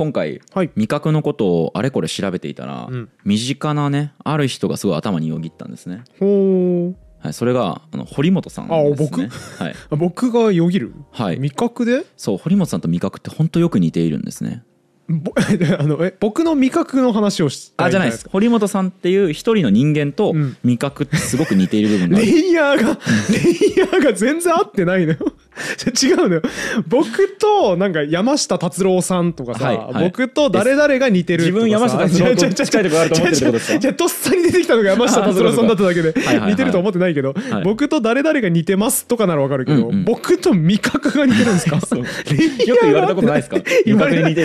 今回はい。味覚のことをあれこれ調べていたら、うん。身近なねある人がすごい頭によぎったんですね、ほはい、それがあの堀本さんですね。あはい、う 僕がよぎる、はい。味覚で？そう堀本さんと味覚って本当よく似ているんですね。ぼ あのえ僕の味覚の話をしたあじゃないです。堀本さんっていう一人の人間とうん。味覚ってすごく似ている部分があレるイヤーがレイヤーが全然合ってないのよ 違うのよ。僕となんか山下達郎さんとかさ、はいはい。僕と誰々が似てる自分山下達郎と近いところあると思ってるってことっさに出てきたのが山下達郎さんだっただけではいはいはい。似てると思ってないけど、はい。僕と誰々が似てますとかならわかるけど、うんうん。僕と味覚が似てるんですか？よく言われたことないですか？味覚に似て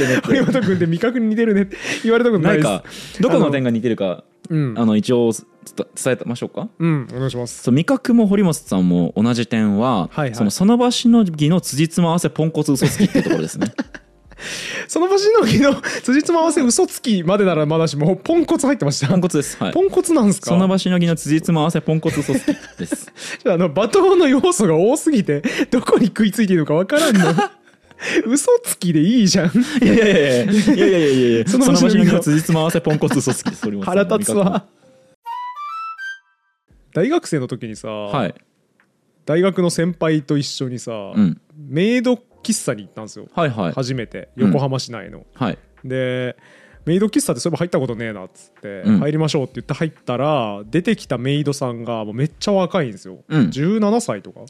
るねって。言われたことなです。ないんかどこの点が似てるかうん。あの一応伝伝えましょうか？うんお願いします。そう味覚も堀本さんも同じ点は、はいはい。そのその場しのぎの辻褄合わせポンコツ嘘つきってところですね。その場しのぎの 辻褄合わせ嘘つきまでならまだしもうポンコツ入ってました。ポンコツです。はい。ポンコツなんですか？その場しのぎの辻褄合わせポンコツ嘘つきです。あの罵倒の要素が多すぎてどこに食いついているのかわからんの 嘘つきでいいじゃん。いやいやいやいやいやいやいやいや。そその場しのぎの場しのぎのの辻褄合わせポンコツ嘘つきです堀本さん腹の立つわ。大学生の時にさ、はい。大学の先輩と一緒にさ、うん。メイド喫茶に行ったんですよ、はいはい。初めて。横浜市内の、はい。でメイド喫茶ってそういえば入ったことねえなっつって、うん。入りましょうって言って入ったら出てきたメイドさんがもうめっちゃ若いんですよ、うん。17歳とか。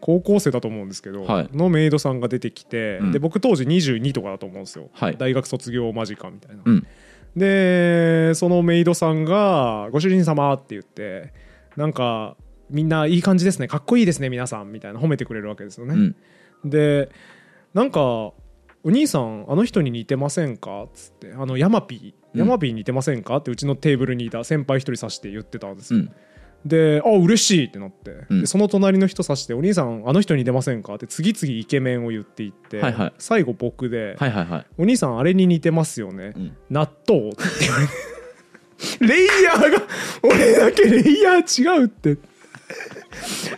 高校生だと思うんですけど、はい。のメイドさんが出てきて、うん。で僕当時22とかだと思うんですよ、はい。大学卒業間近みたいな、うん。でそのメイドさんが「ご主人様」って言ってなんかみんないい感じですね。かっこいいですね皆さんみたいな褒めてくれるわけですよね、うん。でなんか「お兄さんあの人に似てませんか?」っつって「あのヤマピーうん。ヤマピー似てませんか?」ってうちのテーブルにいた先輩一人指して言ってたんですよ、うん。で「あ嬉しい!」ってなって、うん。でその隣の人指して「お兄さんあの人に似てませんか?」って次々イケメンを言っていって、はいはい。最後僕で、はいはいはい。お兄さんあれに似てますよね、うん。納豆って言われて。レイヤーが俺だけレイヤー違うって。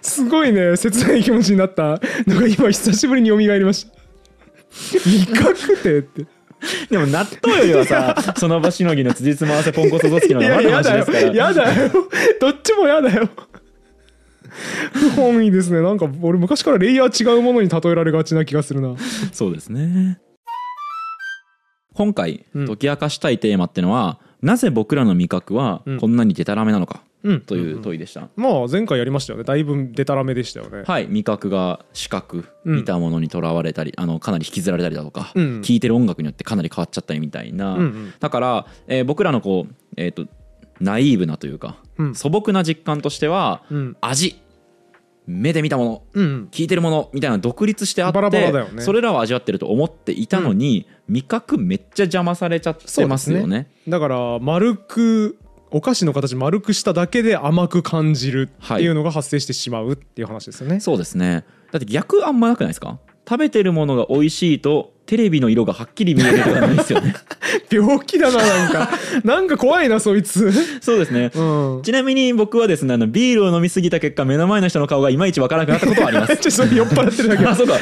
すごいね切ない気持ちになったのが今久しぶりに蘇りました味覚てって。でも納豆よりはさ その場しのぎの辻褄合わせポンコツ嘘つきのい方がまだややだよマシですから。やだよ。どっちもやだよ。不本意ですね。なんか俺昔からレイヤー違うものに例えられがちな気がするな。そうですね。今回うん。解き明かしたいテーマっていうのは、なぜ僕らの味覚はうん。こんなにデタラメなのか。うんという問いでした、まあ前回やりましたよね。だいぶデタラメでしたよね。はい。味覚が視覚うん見たものにとらわれたり、あのかなり引きずられたりだとか、うん。聴いてる音楽によってかなり変わっちゃったりみたいな、うんうん。だから、えー僕らのこう、えー、とナイーブなというか、うん。素朴な実感としては、うん。味目で見たものうん聞いてるものみたいな独立してあってバラバラだよね。それらを味わってると思っていたのに、味覚めっちゃ邪魔されちゃってますよね。だから丸くお菓子の形丸くしただけで甘く感じるっていうのが発生してしまうっていう話ですよね。そうですねだって逆あんまなくないですか？食べてるものが美味しいとテレビの色がはっきり見えるとかないですよね。病気だななんか。なんか怖いなそいつ。そうですね。うん。ちなみに僕はですねあのビールを飲みすぎた結果目の前の人の顔がいまいちわからなくなったことはあります。ちょそれ酔っ払ってるだけ。あそうか。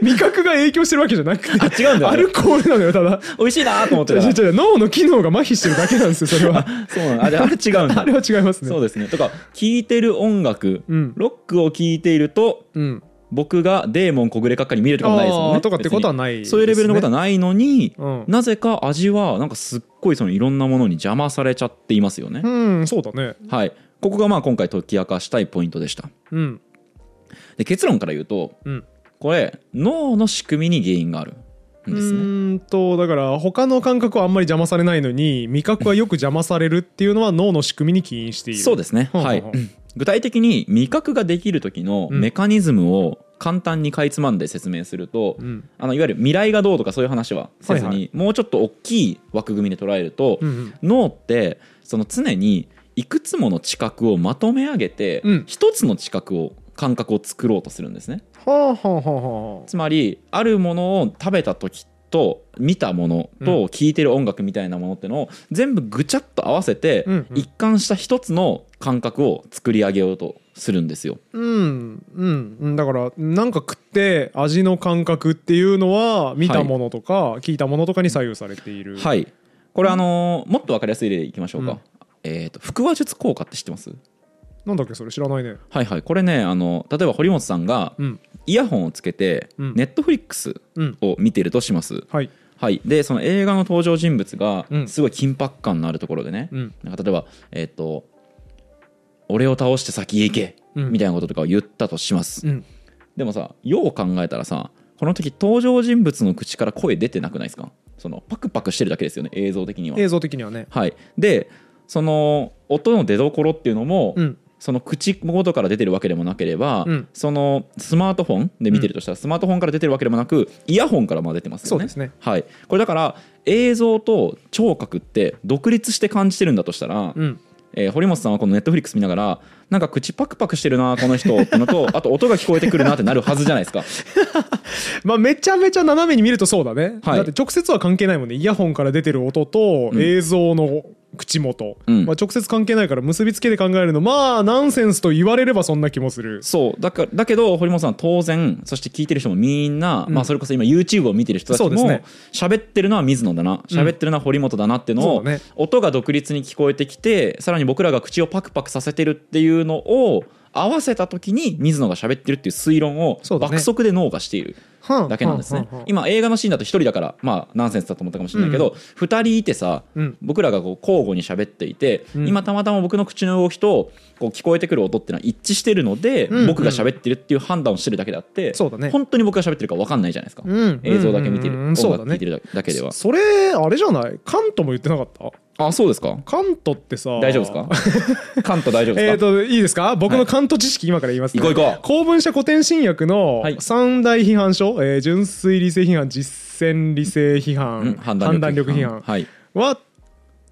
味覚が影響してるわけじゃなくて。あ違うんだよアルコールなのよただ。美味しいなと思ってた。脳の機能が麻痺してるだけなんですよそれは。そうなの。あれあれ違うんだ。あれは違いますね。そうですね。とか聴いてる音楽、うん。ロックを聴いているとうん僕がデーモン小暮閣下に見えるとかもないですもんね。とかってことは別ないにそういうレベルのことはないのに、うん。なぜか味はなんかすっごいそのいろんなものに邪魔されちゃっていますよね、うんそうだね。はい。ここがまあ今回解き明かしたいポイントでした。うん。で結論から言うとうん。これ脳の仕組みに原因があるんですうねーんとだから他の感覚はあんまり邪魔されないのに味覚はよく邪魔されるっていうのは脳の仕組みに起因している。そうですね。はい。具体的に味覚ができる時のメカニズムを簡単にかいつまんで説明すると、うん。あのいわゆる未来がどうとかそういう話はせずに、はいはもうちょっと大きい枠組みで捉えると、うんうん。脳ってその常にいくつもの知覚をまとめ上げてうん。一、つの知覚を感覚を作ろうとするんですね。はあはあはあはあ。つまりあるものを食べた時と見たものと聴いてる音楽みたいなものってのを全部ぐちゃっと合わせて一貫した一つの感覚を作り上げようとするんですよ。うんうんうん。だからなんか食って味の感覚っていうのは見たものとか聞いたものとかに左右されている、はい。これあのーもっと分かりやすい例いきましょうか、うん。えー、と腹話術効果って知ってます？なんだっけそれ知らないね。はいはい。これねあの例えば堀本さんがうん。イヤホンをつけてうん。ネットフリックスうん。を見てるとします、はい。はい、でその映画の登場人物がうん。すごい緊迫感のあるところでね、うん。なんか例えばえっ、と俺を倒して先へ行け、うん。みたいなこととかを言ったとします、うん。でもさよう考えたらさこの時登場人物の口から声出てなくないですか？そのパクパクしてるだけですよね映像的には。映像的にはね。はい。でその音の出どころっていうのも、うん。その口元から出てるわけでもなければ、うん。そのスマートフォンで見てるとしたら、スマートフォンから出てるわけでもなくイヤホンからも出てますよね。そうですね。はい、これだから映像と聴覚って独立して感じてるんだとしたら、うんえー堀本さんはこのネットフリックス見ながらなんか口パクパクしてるなこの人ってのと あと音が聞こえてくるなってなるはずじゃないですか。まあめちゃめちゃ斜めに見るとそうだね、はい。だって直接は関係ないもんね。イヤホンから出てる音とうん。映像の口元、うん。まあ、直接関係ないから結びつけて考えるのまあナンセンスと言われればそんな気もする。そう。だからだけど堀本さんは当然そして聞いてる人もみんな、うん。まあ、それこそ今 YouTube を見てる人たちもそうですね。喋ってるのは水野だな喋ってるのは堀本だなっていうのを、そうだね。音が独立に聞こえてきてさらに僕らが口をパクパクさせてるっていうのを合わせた時に水野が喋ってるっていう推論を爆速で脳がしているはだけなんですね。今映画のシーンだと1人だからまあナンセンスだと思ったかもしれないけど、2人いてさ、うん。僕らがこう交互に喋っていて、うん。今たまたま僕の口の動きとこう聞こえてくる音っていうのは一致してるので、うん僕が喋ってるっていう判断をしてるだけであって、本当に僕が喋ってるか分かんないじゃないですか、うん。映像だけ見てる、うん。音楽聴いてるだけでは。それあれじゃない？カントも言ってなかった？あそうですか？カントってさ大丈夫ですか？関東大丈夫ですか、えー、といいですか？僕のカント知識今から言います、ね。行こう行こう。公文社古典新訳のはい。三大批判書、えー純粋理性批判実践理性批判、うん判断力批判。はい。は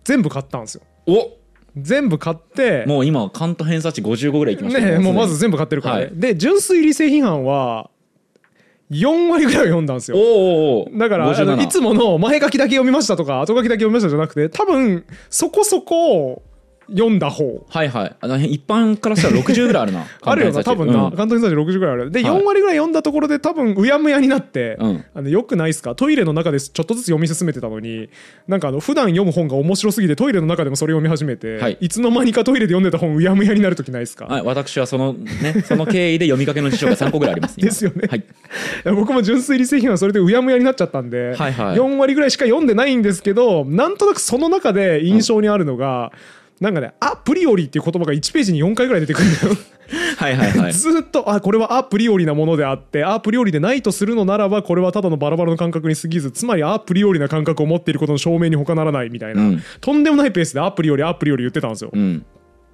全部買ったんですよ。お！全部買ってもう今関東偏差値55ぐらいいきましたね。もうますず全部買ってるからね、はい。で純粋理性批判は4割ぐらいは読んだんですよ。だからあの57いつもの前書きだけ読みましたとか後書きだけ読みましたじゃなくて多分そこそこ読んだ方。はいはい。あの一般からしたら60ぐらいあるな。あるよな多分な、うん。関東偏差値60ぐらいある。で、はい。4割ぐらい読んだところで多分うやむやになって、うん。あのよくないっすか？トイレの中でちょっとずつ読み進めてたのになんかあの普段読む本が面白すぎてトイレの中でもそれ読み始めて、はい。い、つの間にかトイレで読んでた本うやむやになる時ないっすか、はい、私はそのね その経緯で読みかけの辞書が3個ぐらいあります今。ですよね。はい。僕も純粋理性批判それでうやむやになっちゃったんで、はいはい。4割ぐらいしか読んでないんですけどなんとなくその中で印象にあるのが、なんかね「アプリオリ」っていう言葉が1ページに4回ぐらい出てくるんだよ。はいはいはい。ずーっとあこれはアプリオリなものであってアプリオリでないとするのならばこれはただのバラバラの感覚に過ぎずつまりアプリオリな感覚を持っていることの証明に他ならないみたいな、うん。とんでもないペースでアプリよりアプリより言ってたんですよ。うん。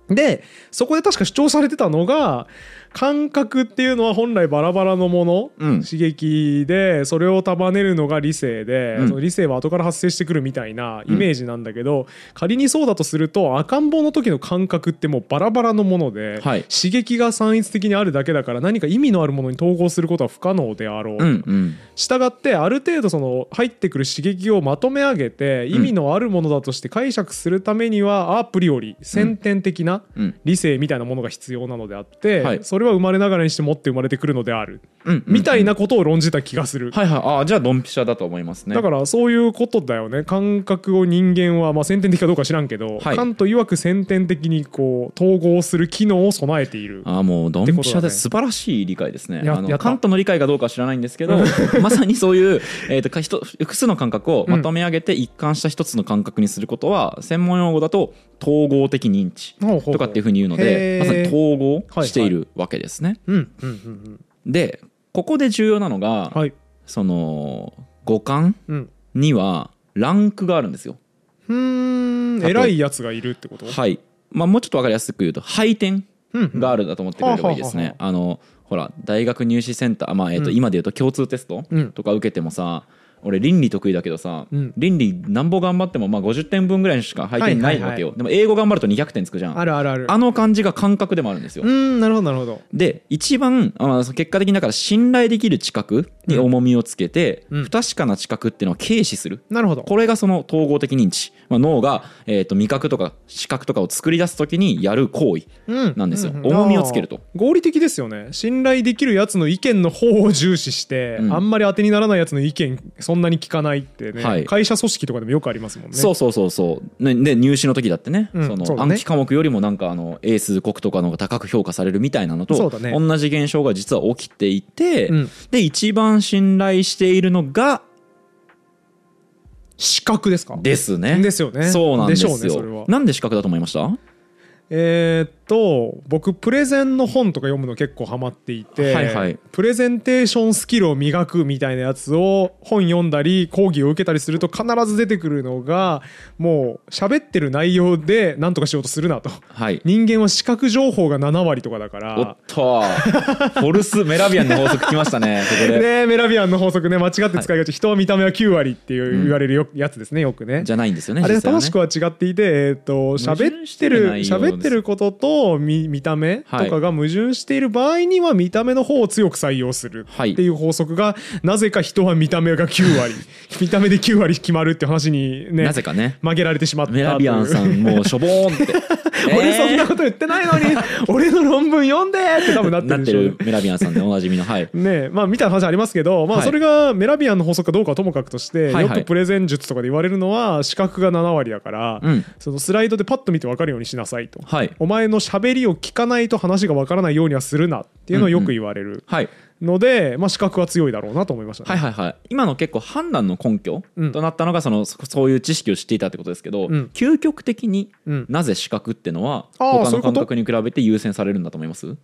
でそこで確か主張されてたのが感覚っていうのは本来バラバラのもの、うん。刺激でそれを束ねるのが理性で、うん。その理性は後から発生してくるみたいなイメージなんだけど、仮にそうだとすると赤ん坊の時の感覚ってもうバラバラのもので、はい。刺激が散逸的にあるだけだから何か意味のあるものに統合することは不可能であろう。うんうん。したがってある程度その入ってくる刺激をまとめ上げて意味のあるものだとして解釈するためにはアプリより先天的なうん。理性みたいなものが必要なのであって、はい。それは生まれながらにして持って生まれてくるのである、うんみたいなことを論じた気がする。はいはい。ああじゃあドンピシャだと思いますね。だからそういうことだよね。感覚を人間は、まあ、先天的かどうか知らんけど、はい。カント曰く先天的にこう統合する機能を備えている。ああもうドンピシャで素晴らしい理解ですね。あのやカントの理解かどうかは知らないんですけど まさにそういう、えー、とと複数の感覚をまとめ上げて一貫した一つの感覚にすることは、専門用語だと統合的認知とかっていうふうに言うのでまさに統合しているわけですね。うんうんうんでここで重要なのが、うんはい。その五感うん。にはランクがあるんですよ。うーん偉いやつがいるってこと？はい。まあ、もうちょっと分かりやすく言うと配点うんうん。があるだと思ってくれればいいですね。あのほら大学入試センター、まあえーとうん。今で言うと共通テストうん。とか受けてもさ俺倫理得意だけどさ、うん。倫理なんぼ頑張ってもまあ50点分ぐらいしか配点ないわけよ、でも英語頑張ると200点つくじゃん。あるあるある。あの感じが感覚でもあるんですよ、うーんなるほどなるほど。で一番あまあ結果的にだから信頼できる知覚に重みをつけて、うん。不確かな知覚っていうのを軽視する。なるほど。これがその統合的認知、まあ、脳が、えー、と味覚とか視覚とかを作り出す時にやる行為なんですよ。重みをつけると。合理的ですよね。信頼できるやつの意見の方を重視して、うん。あんまり当てにならないやつの意見そんなに聞かないってね、はい。会社組織とかでもよくありますもんね。そうそうそうそう。ねで入試の時だってね,、うん。そのそね。暗記科目よりもなんかあの英数国とかの方が高く評価されるみたいなのとそうだね。同じ現象が実は起きていて、うん。で一番信頼しているのが資格ですか？ですね。ですよね。そうなんですよ。でしょうねなんで資格だと思いました？えーっと僕プレゼンの本とか読むの結構ハマっていて、はいはい。プレゼンテーションスキルを磨くみたいなやつを本読んだり講義を受けたりすると必ず出てくるのがもう喋ってる内容で何とかしようとするなと。はい。人間は視覚情報が7割とかだかおっらと。フォルスメラビアンの法則きましたねここで、ねメラビアンの法則ね間違って使いがち、人は見た目は9割っていう言われるよ、やつですねよくね。じゃないんですよねあれ正しくは違っていて、えー、と矛喋ってる喋ってることと見見た目とかが矛盾している場合には見た目の方を強く採用するはい。っていう法則がなぜか人は見た目が9割。見た目で9割決まるって話にねなぜかね。曲げられてしまったメう。ラビアンさんもうしょぼーんって。俺そんなえこと言ってないのに 俺の論文読んでって多分なってるでしょ。うねる。メラビアンさんでおなじみのはい。ねまあみたいな話ありますけど、まあ、はい。それがメラビアンの法則かどうかはともかくとして、よくプレゼン術とかで言われるのは視覚が7割だから、うん。そのスライドでパッと見て分かるようにしなさいと、はい。お前の喋りを聞かないと話が分からないようにはするなっていうのをよく言われるはい。ので、まあ、視覚は強いだろうなと思いましたね。はいはいはい。今の結構判断の根拠うん。となったのがそのそそういう知識を知っていたってことですけど、うん。究極的にうん。なぜ視覚ってのはあー他の感覚に比べて優先されるんだと思います？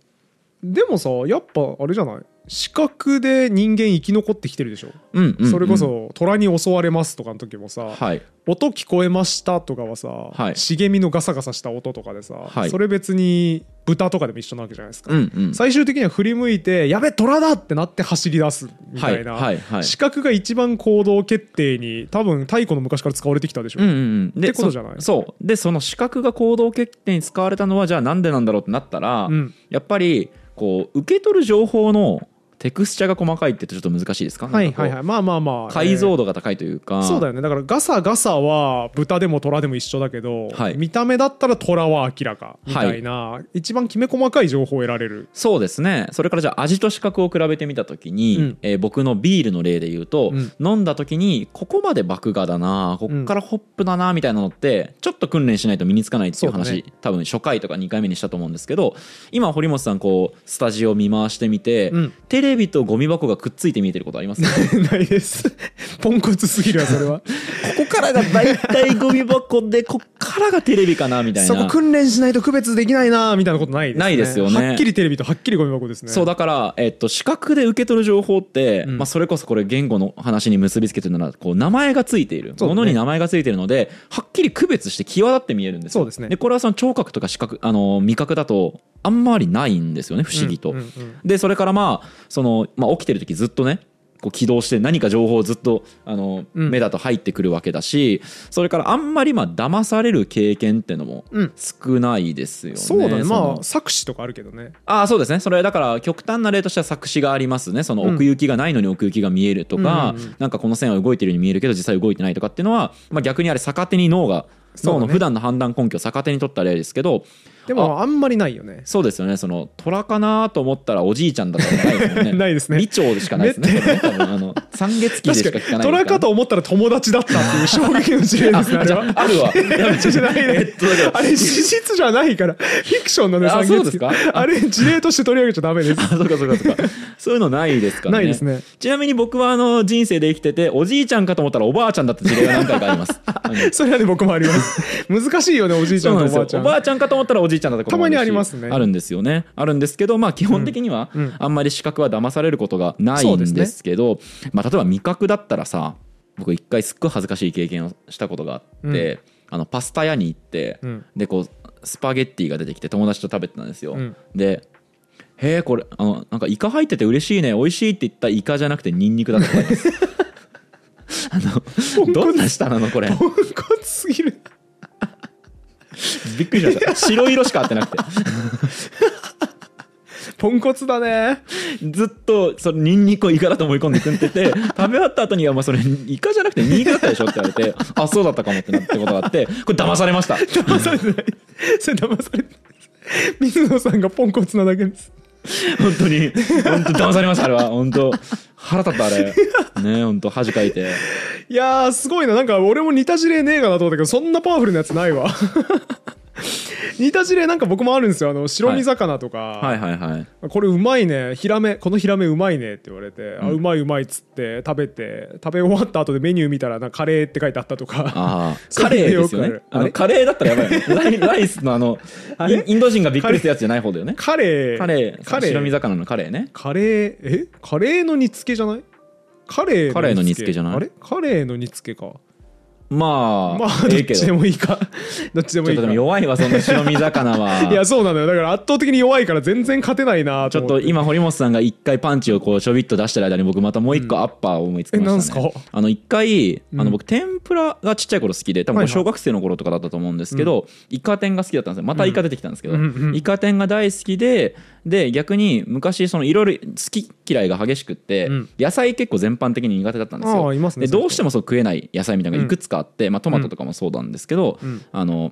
でもさやっぱあれじゃない？視覚で人間生き残ってきてるでしょ、うんうんうん。それこそ虎に襲われますとかの時もさ、はい。音聞こえましたとかはさ、はい。茂みのガサガサした音とかでさ、はい。それ別に豚とかでも一緒なわけじゃないですか、うんうん。最終的には振り向いて「やべ虎だ!」ってなって走り出すみたいな、はいはいはい。視覚が一番行動決定に多分太古の昔から使われてきたでしょ、うんうんってことじゃない？そそう。でその視覚が行動決定に使われたのはじゃあなんでなんだろうってなったら、うん。やっぱりこう受け取る情報のテクスチャが細かいってちょっと難しいですか？はいはいはい。まあまあまあ解像度が高いというか、そうだよね。だからガサガサは豚でも虎でも一緒だけど、はい。見た目だったら虎は明らかみたいな、一番きめ細かい情報を得られる。そうですね。それからじゃあ味と視覚を比べてみた時に、うん。えー僕のビールの例で言うと、うん。飲んだ時にここまで麦芽だなこっからホップだなみたいなのってちょっと訓練しないと身につかないっていう話、ね。多分初回とか2回目にしたと思うんですけど今堀本さんこうスタジオ見回してみて、うん。テレビとゴミ箱がくっついて見えてることありますか？ないです。ポンコツすぎるわそれは。ここからが大体ゴミ箱でこっからがテレビかなみたいな。そこ訓練しないと区別できないなみたいなことないですね。ないですよね。はっきりテレビとはっきりゴミ箱ですね。そうだから、えっと、視覚で受け取る情報って、うん。まあ、それこそこれ言語の話に結びつけてるならこう名前がついている、ね。ものに名前がついているのではっきり区別して際立って見えるんですよ。そうですね。でこれはその聴覚とか視覚あの味覚だとあんまりないんですよね不思議と。うんうんうんでそれからまあその、まあ、起きてる時ずっとねこう起動して何か情報をずっとあの、うん。目だと入ってくるわけだしそれからあんまりまあ騙される経験っていうのもうん。少ないですよね。そうだね。のまあ作詞とかあるけどね。ああそうですね。それだから極端な例としては作詞がありますね。そのうん。奥行きがないのに奥行きが見えるとか、うんうんうん。なんかこの線は動いてるように見えるけど実際動いてないとかっていうのは、まあ、逆にあれ逆手に脳が脳の普段の判断根拠を逆手に取った例ですけどでもあんまりないよね。そうですよね。その虎かなと思ったらおじいちゃんだったら ないですね。ないですね。美鳥でしかないですね。それね多分あの三月期でしか聞かない虎かと思ったら友達だったっていう衝撃の事例ですね あれああるわ。あれ史実じゃないから。フィクションのねあ三そうですか？あれ事例として取り上げちゃダメです。あそうかそうかそうか。そういうのないですからね。ないですね。ちなみに僕はあの人生で生きてておじいちゃんかと思ったらおばあちゃんだった事例が何回かあります。それはね僕もあります。難しいよねおじいちゃんとおばあちゃん。おばあちゃんかと思ったらおじいちゃんだったこにありますね。あるんですよね。あるんですけどまあ基本的にはうん。うん。あんまり視覚は騙されることがないんですけど、まあ、例えば味覚だったらさ僕一回すっごい恥ずかしい経験をしたことがあって、あのパスタ屋に行って、うん。でこうスパゲッティが出てきて友達と食べてたんですよ、うん。でへえこれあのなんかイカ入ってて嬉しいね美味しいって言ったイカじゃなくてニンニクだったんです。あのどんな舌なのこれ。ポンコツすぎる びっくりしました。白色しか合ってなくて。ポンコツだね。ずっとそのニンニクをイカだと思い込んで食ってて 食べ終わった後に「いやまあそれイカじゃなくてニンニクだったでしょ」って言われて「あそうだったかも」ってなってことがあってこれ騙されました。騙されてない。それ騙されて水野さんがポンコツなだけです本当に。本当騙されましたあれは。本当。腹立ったあれ。ね本当恥かいて。いやすごいな。なんか俺も似た事例ねえかなと思ったけどそんなパワフルなやつないわ。似た事例なんか僕もあるんですよ。あの白身魚とか、はい。はいはいこれうまいね。ヒラメ。このヒラメうまいねって言われて、あうん。うまいうまいっつって食べて。食べ終わった後でメニュー見たらなカレーって書いてあったとか。あ カレーですよね。あのカレーだったらやばいよね。ライスのあのインド人がびっくりしたやつじゃない方だよね。カレー。カレー。カレ白身ー魚のカレーね。カレー？え？カレーの煮付けじゃない？カレーカレーの煮付けじゃない？あれ？カレーの煮付けかまあ、まあど。っちでもいいか。どっちでもいいか。弱いわその白身魚は。いやそうなのよ。だから圧倒的に弱いから全然勝てないなちょっと今堀本さんが一回パンチをこうちょびっと出してる間に僕またもう一個アッパーを思いつきましたね、えなんすか？あの一回あうん。の僕天ぷらがちっちゃい頃好きで多分小学生の頃とかだったと思うんですけど、イカ天が好きだったんですよ。またイカ出てきたんですけど、イカ天が大好きでで逆に昔そのいろいろ好き嫌いが激しくって、うん。野菜結構全般的に苦手だったんですあよ。あいますねでどうしてもそう食えない野菜みたいなのがいくつかあって、まあ、トマトとかもそうなんですけど、うん。あの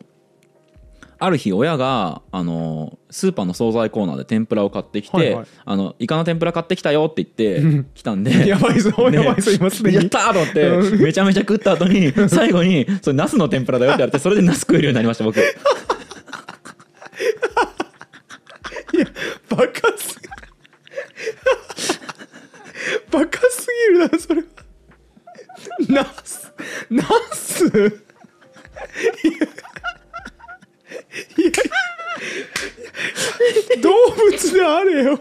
ある日親があのスーパーの惣菜コーナーで天ぷらを買ってきて、はいはい。あのイカの天ぷら買ってきたよって言ってうん 来たんでやばいぞ、ねやばいぞ今すでに。やったーと思ってうん。めちゃめちゃ食った後に最後に「それナスの天ぷらだよ」って言われてそれでナス食えるようになりました僕。バカすバカすぎるなそれ。はナス。ナス？いやいや 動物であれよ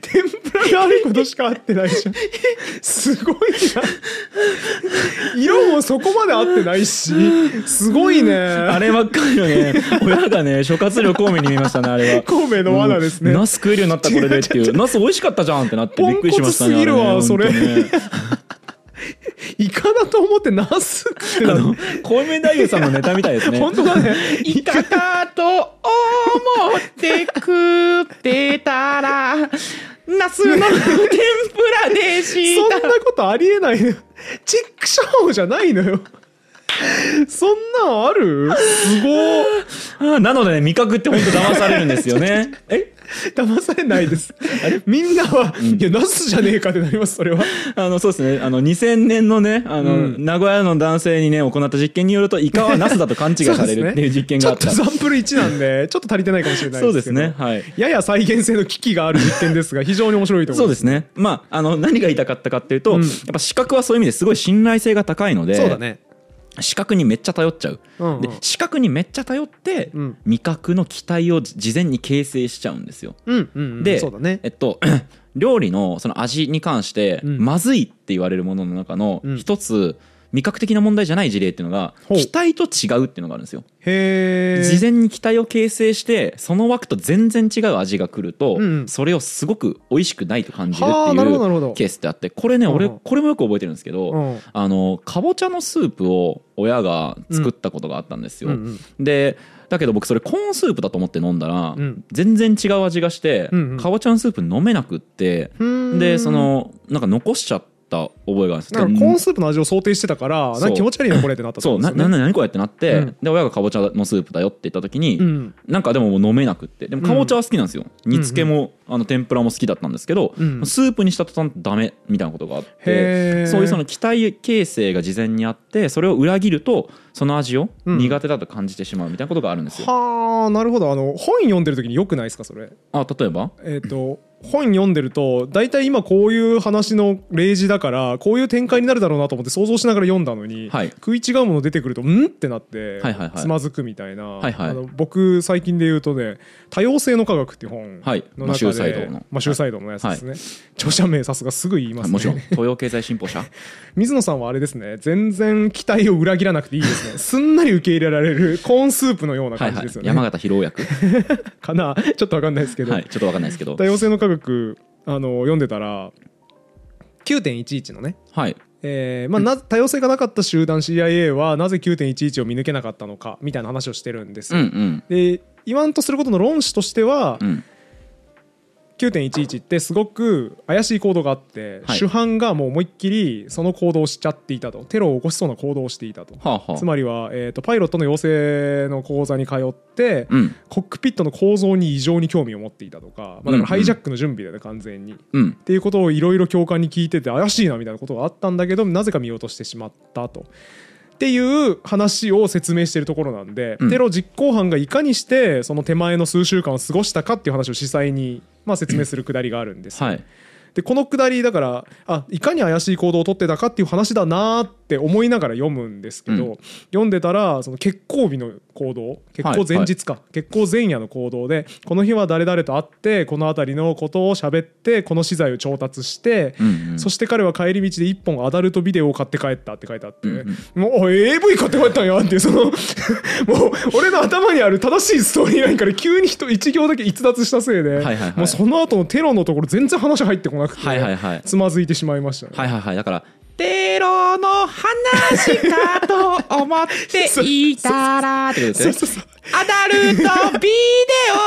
天ぷらがあることしか合ってないじゃん。すごいな。色もそこまで合ってないし。すごいね。あればっかりのね親がね諸葛亮孔明に見えましたねあれは。孔明の罠ですね。うん。ナス食えるようになったこれでっていう。ナス美味しかったじゃんってなってびっくりしましたねすぎるわそれイカだと思ってナスってなあの小梅太夫さんのネタみたいですね。本当だね。イカだと思って食ってたらナスの天ぷらでしそんなことありえないのよチックショーじゃないのよ。そんなんある？すごた なのでね味覚って本当騙されるんですよね。え？騙されないです。みんなは、いやナスじゃねえかってなりますそれは。あのそうですね。あの2000年のねあの、うん。名古屋の男性にね行った実験によるとイカはナスだと勘違いされるっていう実験があった。ちょっとサンプル1なんでちょっと足りてないかもしれないそうでけど。ですすね。はい。やや再現性の危機がある実験ですが非常に面白いと思いうまそですね。まああの何が言いたかったかっていうと、うん。やっぱ視覚はそういう意味ですごい信頼性が高いのでそうだね視覚にめっちゃ頼っちゃう、うんうん。で視覚にめっちゃ頼って、うん。味覚の期待を事前に形成しちゃうんですよ。うんうんうんでね。えっと 料理のその味に関して、うん。まずいって言われるものの中のうん。一つ、味覚的な問題じゃない事例っていうのが期待と違うっていうのがあるんですよ。へえ事前に期待を形成してその枠と全然違う味が来ると、うんうん。それをすごく美味しくないと感じるっていうケースってあってこれね俺うん。うんこれもよく覚えてるんですけど、うん。あのかぼちゃのスープを親が作ったことがあったんですよ、うんうん。でだけど僕それコーンスープだと思って飲んだら、うん。全然違う味がして、うんうん。かぼちゃのスープ飲めなくって、でそのなんか残しちゃった覚えがあるんです。なんかコーンスープの味を想定してたからそうなんか気持ち悪いなこれってなったそう。ななな何これってなって、うん。で親がかぼちゃのスープだよって言った時に、うん。なんかでも飲めなくって。でもかぼちゃは好きなんですよ、煮付けも、あの天ぷらも好きだったんですけど、うん。スープにした途端ダメみたいなことがあってそういうその期待形成が事前にあってそれを裏切るとその味をうん。苦手だと感じてしまうみたいなことがあるんですよ、はあなるほど。あの本読んでる時によくないですかそれ？あ例えば？えっ、と本読んでると大体今こういう話の例示だからこういう展開になるだろうなと思って想像しながら読んだのに、はい。食い違うもの出てくるとんってなって、はいはいはい。つまずくみたいな、はいはい。あの僕最近で言うとね「多様性の科学」っていう本はいの中で、マシューサイドのマシューサイドのやつですね、著者名さすがすぐ言いますね。もちろん東洋経済新報社。水野さんはあれですね。全然期待を裏切らなくていいですね。すんなり受け入れられるコーンスープのようなはいはい感じですよね、山形疲労薬かな。ちょっとわかんないですけど、はい。ちょっとわかんないですけど。多様性の科学あの読んでたら9.11のね。はい。えーまあ、な多様性がなかった集団 CIA はなぜ9.11を見抜けなかったのかみたいな話をしてるんですよ。うんうん。で言わんとすることの論旨としては、うん9.11ってすごく怪しい行動があって、はい主犯がもう思いっきりその行動をしちゃっていたとテロを起こしそうな行動をしていたと。はあはあつまりは、えー、とパイロットの養成の講座に通って、うんコックピットの構造に異常に興味を持っていたとか、まあ、だからハイジャックの準備だよね完全に。うんっていうことをいろいろ教官に聞いてて怪しいなみたいなことがあったんだけどなぜか見落としてしまったと。っていう話を説明しているところなんで、うん。テロ実行犯がいかにしてその手前の数週間を過ごしたかっていう話を司祭に、まあ、説明するくだりがあるんですよ、はいでこのくだりだからあいかに怪しい行動をとってたかっていう話だなーって思いながら読むんですけど、うん。読んでたらその結婚日の行動結婚前日か、結婚前夜の行動でこの日は誰々と会ってこの辺りのことを喋ってこの資材を調達して、うんうん。そして彼は帰り道で一本アダルトビデオを買って帰ったって書いてあって、うんもうおい AV 買って帰ったんやっていうその もう俺の頭にある正しいストーリーラインから急に人一行だけ逸脱したせいで、はいはいはい。もうその後のテロのところ全然話入ってこなくて、はいはいはい。つまずいてしまいましたね。はいはいはい。だからテロの話かと思って いたらってことですね。アダルトビデ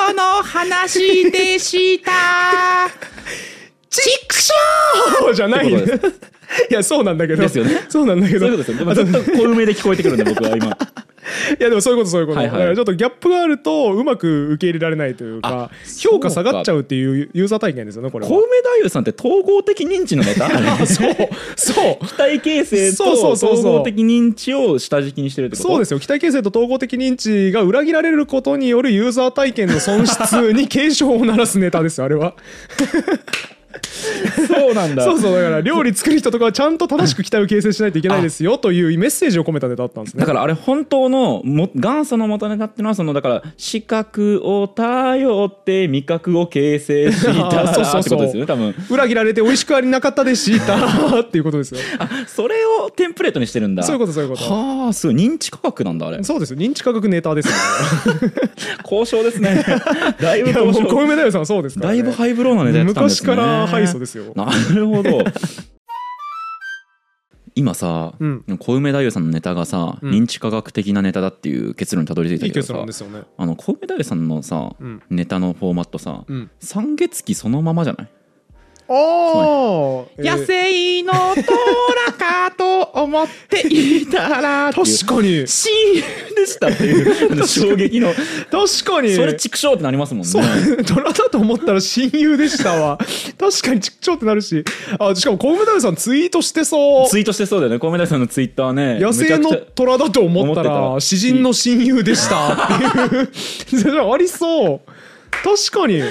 オの話でした。チクシそうじゃないってこといやそうなんだけど。ですよね。そうなんだけど。そういうことですよ。ずっと小梅で聞こえてくるんで僕は今いやでもそういうことそういうこと、はいはい。だからちょっとギャップがあるとうまく受け入れられないというか評価下がっちゃうっていうユーザー体験ですよねこれは。小梅太夫さんって統合的認知のネタ そうそう。機体形成そうそうと統合的認知を下敷きにしてるってこと？そうですよ。機体形成と統合的認知が裏切られることによるユーザー体験の損失に警鐘を鳴らすネタですよあれは そうなんだ。そうそうだから料理作る人とかはちゃんと正しく機体を形成しないといけないですよというメッセージを込めたネタだったんですね。だからあれ本当のも元祖の元ネタっていうのはそのだから視覚を頼って味覚を形成したあそうそうそうってことですよね多分。裏切られて美味しくありなかったでしたっていうことですよ それをテンプレートにしてるんだ。そういうことそういうことはあすごい認知科学なんだあれ。そうです。よ認知科学ネタですよね。交渉ですね。だいぶ交渉。小梅太夫さんはそうですから、ね、だいぶハイブローなネタやってたんですね。昔から敗訴ですよ。なるほど。今さ、うん。小梅太夫さんのネタがさ、うん。認知科学的なネタだっていう結論にたどり着いたけどさ論ですよね。あの小梅太夫さんのさ、うん。ネタのフォーマットさ、うん。三月期そのままじゃない？ああ、えー。野生のトラかと思っていたら 確かに。親友でしたっていう。衝撃の。確かに。それ畜生ってなりますもんね。そう。虎だと思ったら親友でしたわ。確かにちっちゃってなるし。あしかも小梅太夫さんツイートしてそう。ツイートしてそうだよね。小梅太夫さんのツイッターね。野生のめちゃくちゃ虎だと思った。ら詩人の親友でしたっていう。ありそう。確かに。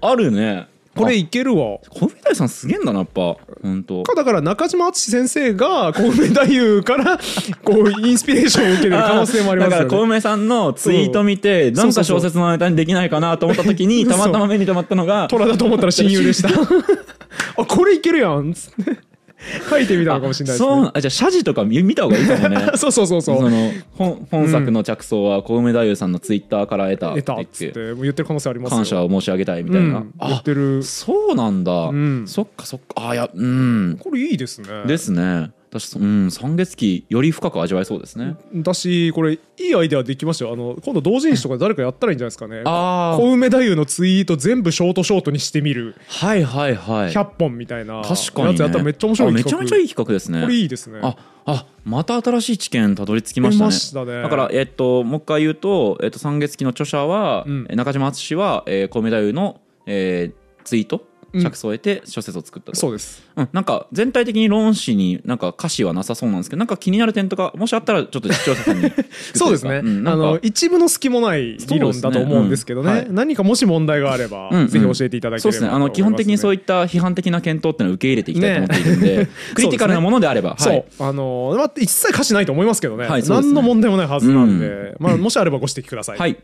あるねこれいけるわ。小梅太夫さんすげえんだなやっぱ。本当かだから中島敦先生が小梅太夫からこうインスピレーションを受けてる可能性もありますよね。だから小梅さんのツイート見てなんか小説のネタにできないかなと思った時にたまたま目に留まったのが虎だと思ったら親友でした。あこれいけるやん。つって 書いてみたのかもしれないですね。そうなあじゃあ謝辞とか見見た方がいいかもね。そうそうそうそう。その本本作の着想は小梅太夫さんのツイッターから得た得たっつってもう言ってる可能性ありますよ。感謝を申し上げたいみたいな、うん、言っあてる。そうなんだ、ん。そっかそっか。あいやうん。これいいですね。ですね私うん三月期より深く味わえそうですね、だしこれいいアイデアできましたよ。あの今度同人誌とかで誰かやったらいいんじゃないですかね。あ小梅太夫のツイート全部ショートショートにしてみる。はいはいはい。100本みたいな確かに、ね、やつやったらめっちゃ面白いあめちゃめちゃいい企画ですね。これいいですね。ああまた新しい知見たどり着きましたね。したね。だから、えっと、もう一回言うと、えっと、三月期の著者は、うん。中島敦は、えー、小梅太夫の、えーツイートうん着想を得て小説を作ったと、そうです。うん、なんか全体的に論旨になんか歌詞はなさそうなんですけどなんか気になる点とかもしあったらちょっと視聴者さんに そうですね、ん、なんかあの一部の隙もない理論だと思うんですけどね。ねうん。何かもし問題があれば、うん。うん。ぜひ教えていただけそうですね。あの基本的にそういいった批判的な検討っていうのを受け入れていきたいと思っているんで、ね。クリティカルなものであれば、そう、はい、あのまあ、一切歌詞ないと思いますけどね,、はい何の問題もないはずなんで、うまあ、もしあればご指摘ください、はい。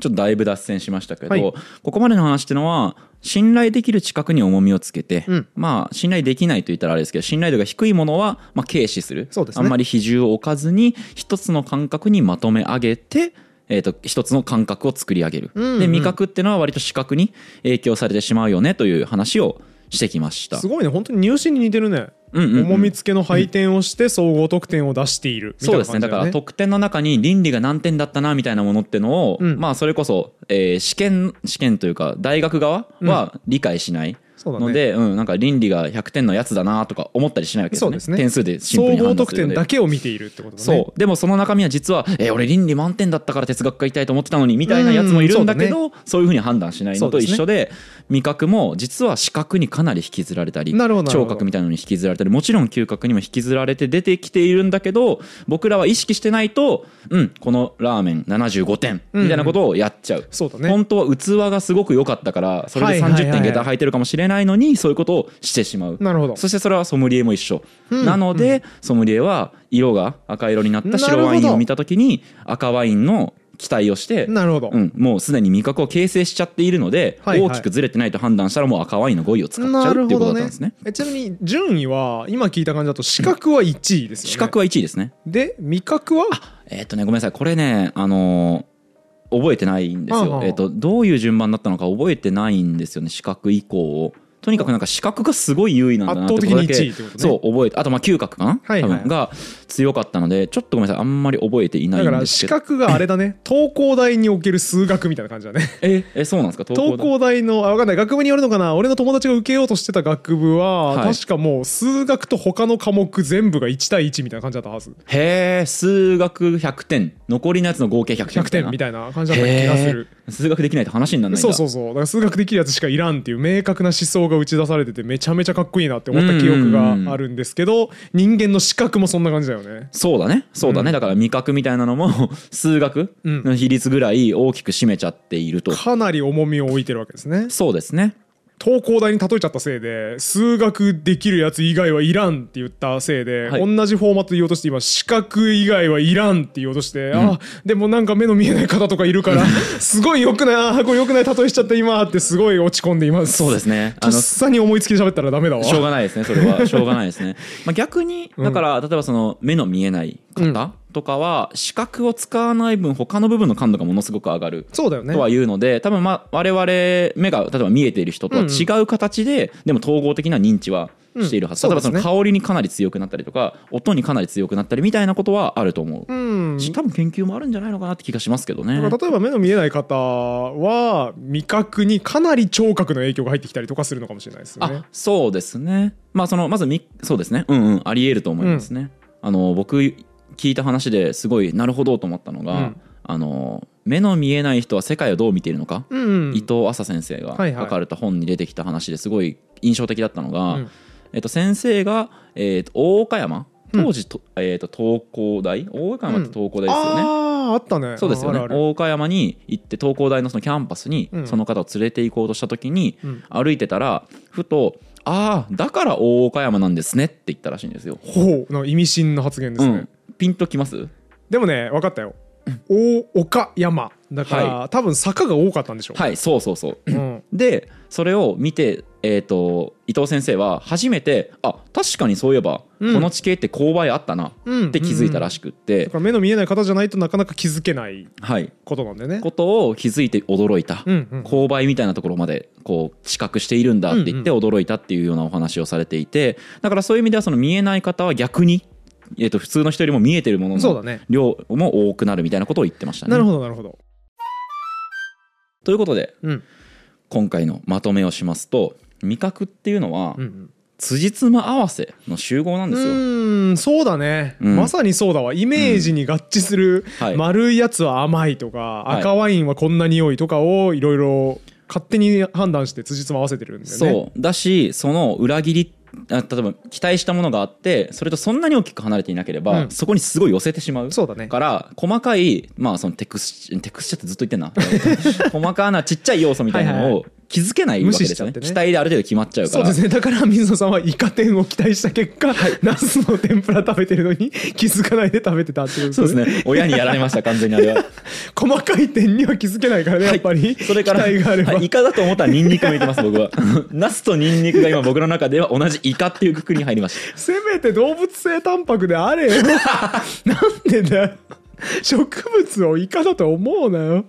ちょっとだいぶ脱線しましたけど、はい。ここまでの話っていうのは信頼できる知覚に重みをつけて、うん。まあ信頼できないと言ったらあれですけど信頼度が低いものはまあ軽視する。そうですね。あんまり比重を置かずに一つの感覚にまとめ上げてえー、と一つの感覚を作り上げる、うんうんで味覚っていうのは割と視覚に影響されてしまうよねという話をしてきました。すごいね。本当に入試に似てるね重み付けの配点をして総合得点を出しているみたいなそうですね。だから得点の中に倫理が何点だったなみたいなものってのを、うん。まあそれこそ、えー試験試験というか大学側は理解しない。そうだねので、うんなんか倫理が100点のやつだなとか思ったりしないわけですよね。ですね。点数でシンに判断得点だけを見ているってことだね。そう。でもその中身は実は、えー俺倫理満点だったから哲学科行きたいと思ってたのにみたいなやつもいるんだけど、そういうふうに判断しないのと一緒で味覚も実は視覚にかなり引きずられたり聴覚みたいなのに引きずられたりもちろん嗅覚にも引きずられて出てきているんだけど僕らは意識してないとうんこのラーメン75点みたいなことをやっちゃう。そうだね。本当は器がすごく良かったからそれで30はいはいはい。はい点下駄履いてるかもしれないのにそういうことをしてしまう。なるほど。そしてそれはソムリエも一緒、なので、ソムリエは色が赤色になった白ワインを見た時に赤ワインの期待をして、なるほど、うん、もうすでに味覚を形成しちゃっているので、はいはい。大きくずれてないと判断したらもう赤ワインの語彙を使っちゃうっていうことだったんですね。えちなみに順位は今聞いた感じだと視覚は1位ですよね。視覚は1位ですね。で味覚は？えーっとねごめんなさい。これねあのー覚えてないんですよ、えーっとどういう順番だったのか覚えてないんですよね。視覚以降をとにかくなんか視覚がすごい優位なんだなってことだけ圧倒的に1位ってことね。そう覚えてあとまあ嗅覚かな、はいはい。多分が強かったのでちょっとごめんなさいあんまり覚えていないだからんですけど。視覚があれだね。東工大における数学みたいな感じだね。ええそうなんですか？東工大のあ分かんない。学部によるのかな？俺の友達が受けようとしてた学部は、はい。確かもう数学と他の科目全部が1対1みたいな感じだったはず。へえ数学100点。残りのやつの合計100点100点みたいな感じだった気がする。数学できないと話にならないんだ。そうそうそう。だから数学できるやつしかいらんっていう明確な思想が打ち出されててめちゃめちゃかっこいいなって思った記憶があるんですけど人間の視覚もそんな感じだよね。そうだね。そうだね、だから味覚みたいなのも 数学の比率ぐらい大きく占めちゃっていると、かなり重みを置いてるわけですね。そうですね東工大に例えちゃったせいで数学できるやつ以外はいらんって言ったせいで、はい。同じフォーマットで言おうとして今視覚以外はいらんって言おうとして、あでもなんか目の見えない方とかいるから すごいよくないあーこれよくない例えしちゃった今ってすごい落ち込んでいます。そうですね。とっさに思いつきで喋ったらダメだわ。しょうがないですねそれは。しょうがないですね、まあ、逆にだから例えばその目の見えない方とかは視覚を使わない分他の部分の感度がものすごく上がるそうだよね。とは言うので多分まあ我々目が例えば見えている人とは違う形で、でも統合的な認知はしているはず、うん。例えばその香りにかなり強くなったりとか音にかなり強くなったりみたいなことはあると思う、うん。し多分研究もあるんじゃないのかなって気がしますけどね。例えば目の見えない方は味覚にかなり聴覚の影響が入ってきたりとかするのかもしれないですよね。あそうですね。まあそのまずみそうですね。うんうん。ありえると思いますね、あの僕聞いた話ですごいなるほどと思ったのが、うん。あの目の見えない人は世界をどう見ているのか、うんうん。伊藤浅先生が書かれた本に出てきた話です。ごい印象的だったのが、うん。えっと、先生が、えっと大岡山？当時と、えっと東工大？大岡山って東工大ですよね、あああったね。そうですよね。大岡山に行って東工大のそのキャンパスにうん。その方を連れて行こうとした時にうん。歩いてたらふと「ああだから大岡山なんですね」って言ったらしいんですよ。ほう。意味深な発言ですね、うん、ピンときます？でもね分かったよ。大岡山。だから、は多分坂が多かったんでしょはいそうそうそう。うん。でそれを見て、えー、と伊藤先生は初めてあ確かにそういえば、うん。この地形って勾配あったなうん。って気づいたらしくって、だから目の見えない方じゃないとなかなか気づけないはい、ことなんだよね。ことを気づいて驚いた、うんうん勾配みたいなところまでこう知覚しているんだって言って驚いたっていうようなお話をされていてだからそういう意味ではその見えない方は逆に、えー、と普通の人よりも見えてるものの量も多くなるみたいなことを言ってましたね。なるほどなるほど。ということでうん。今回のまとめをしますと味覚っていうのはうんうん。辻褄合わせの集合なんですよ。うーんそうだね、うん。まさにそうだわ。イメージに合致する、はい。丸いやつは甘いとか、い。赤ワインはこんな匂いとかをいろいろ勝手に判断して辻褄合わせてるんだよね。そう。だしその裏切りあ例えば期待したものがあってそれとそんなに大きく離れていなければ、うん。そこにすごい寄せてしまうそうだね。から細かい、まあ、そのテクステクスチャってずっと言ってんな。細かなちっちゃい要素みたいなのを気づけないわけですよねね。期待である程度決まっちゃうから。そうですね。だから水野さんはイカ天を期待した結果、ナスの天ぷら食べてるのに 気づかないで食べてたっていう。そうですね。親にやられました完全にあれは。細かい点には気づけないからねやっぱり、それからイカだと思ったらニンニクもいてます僕は。ナスとニンニクが今僕の中では同じイカっていうくくりに入りました。せめて動物性タンパクであれよ。なんでだよ。植物をイカだと思うなよ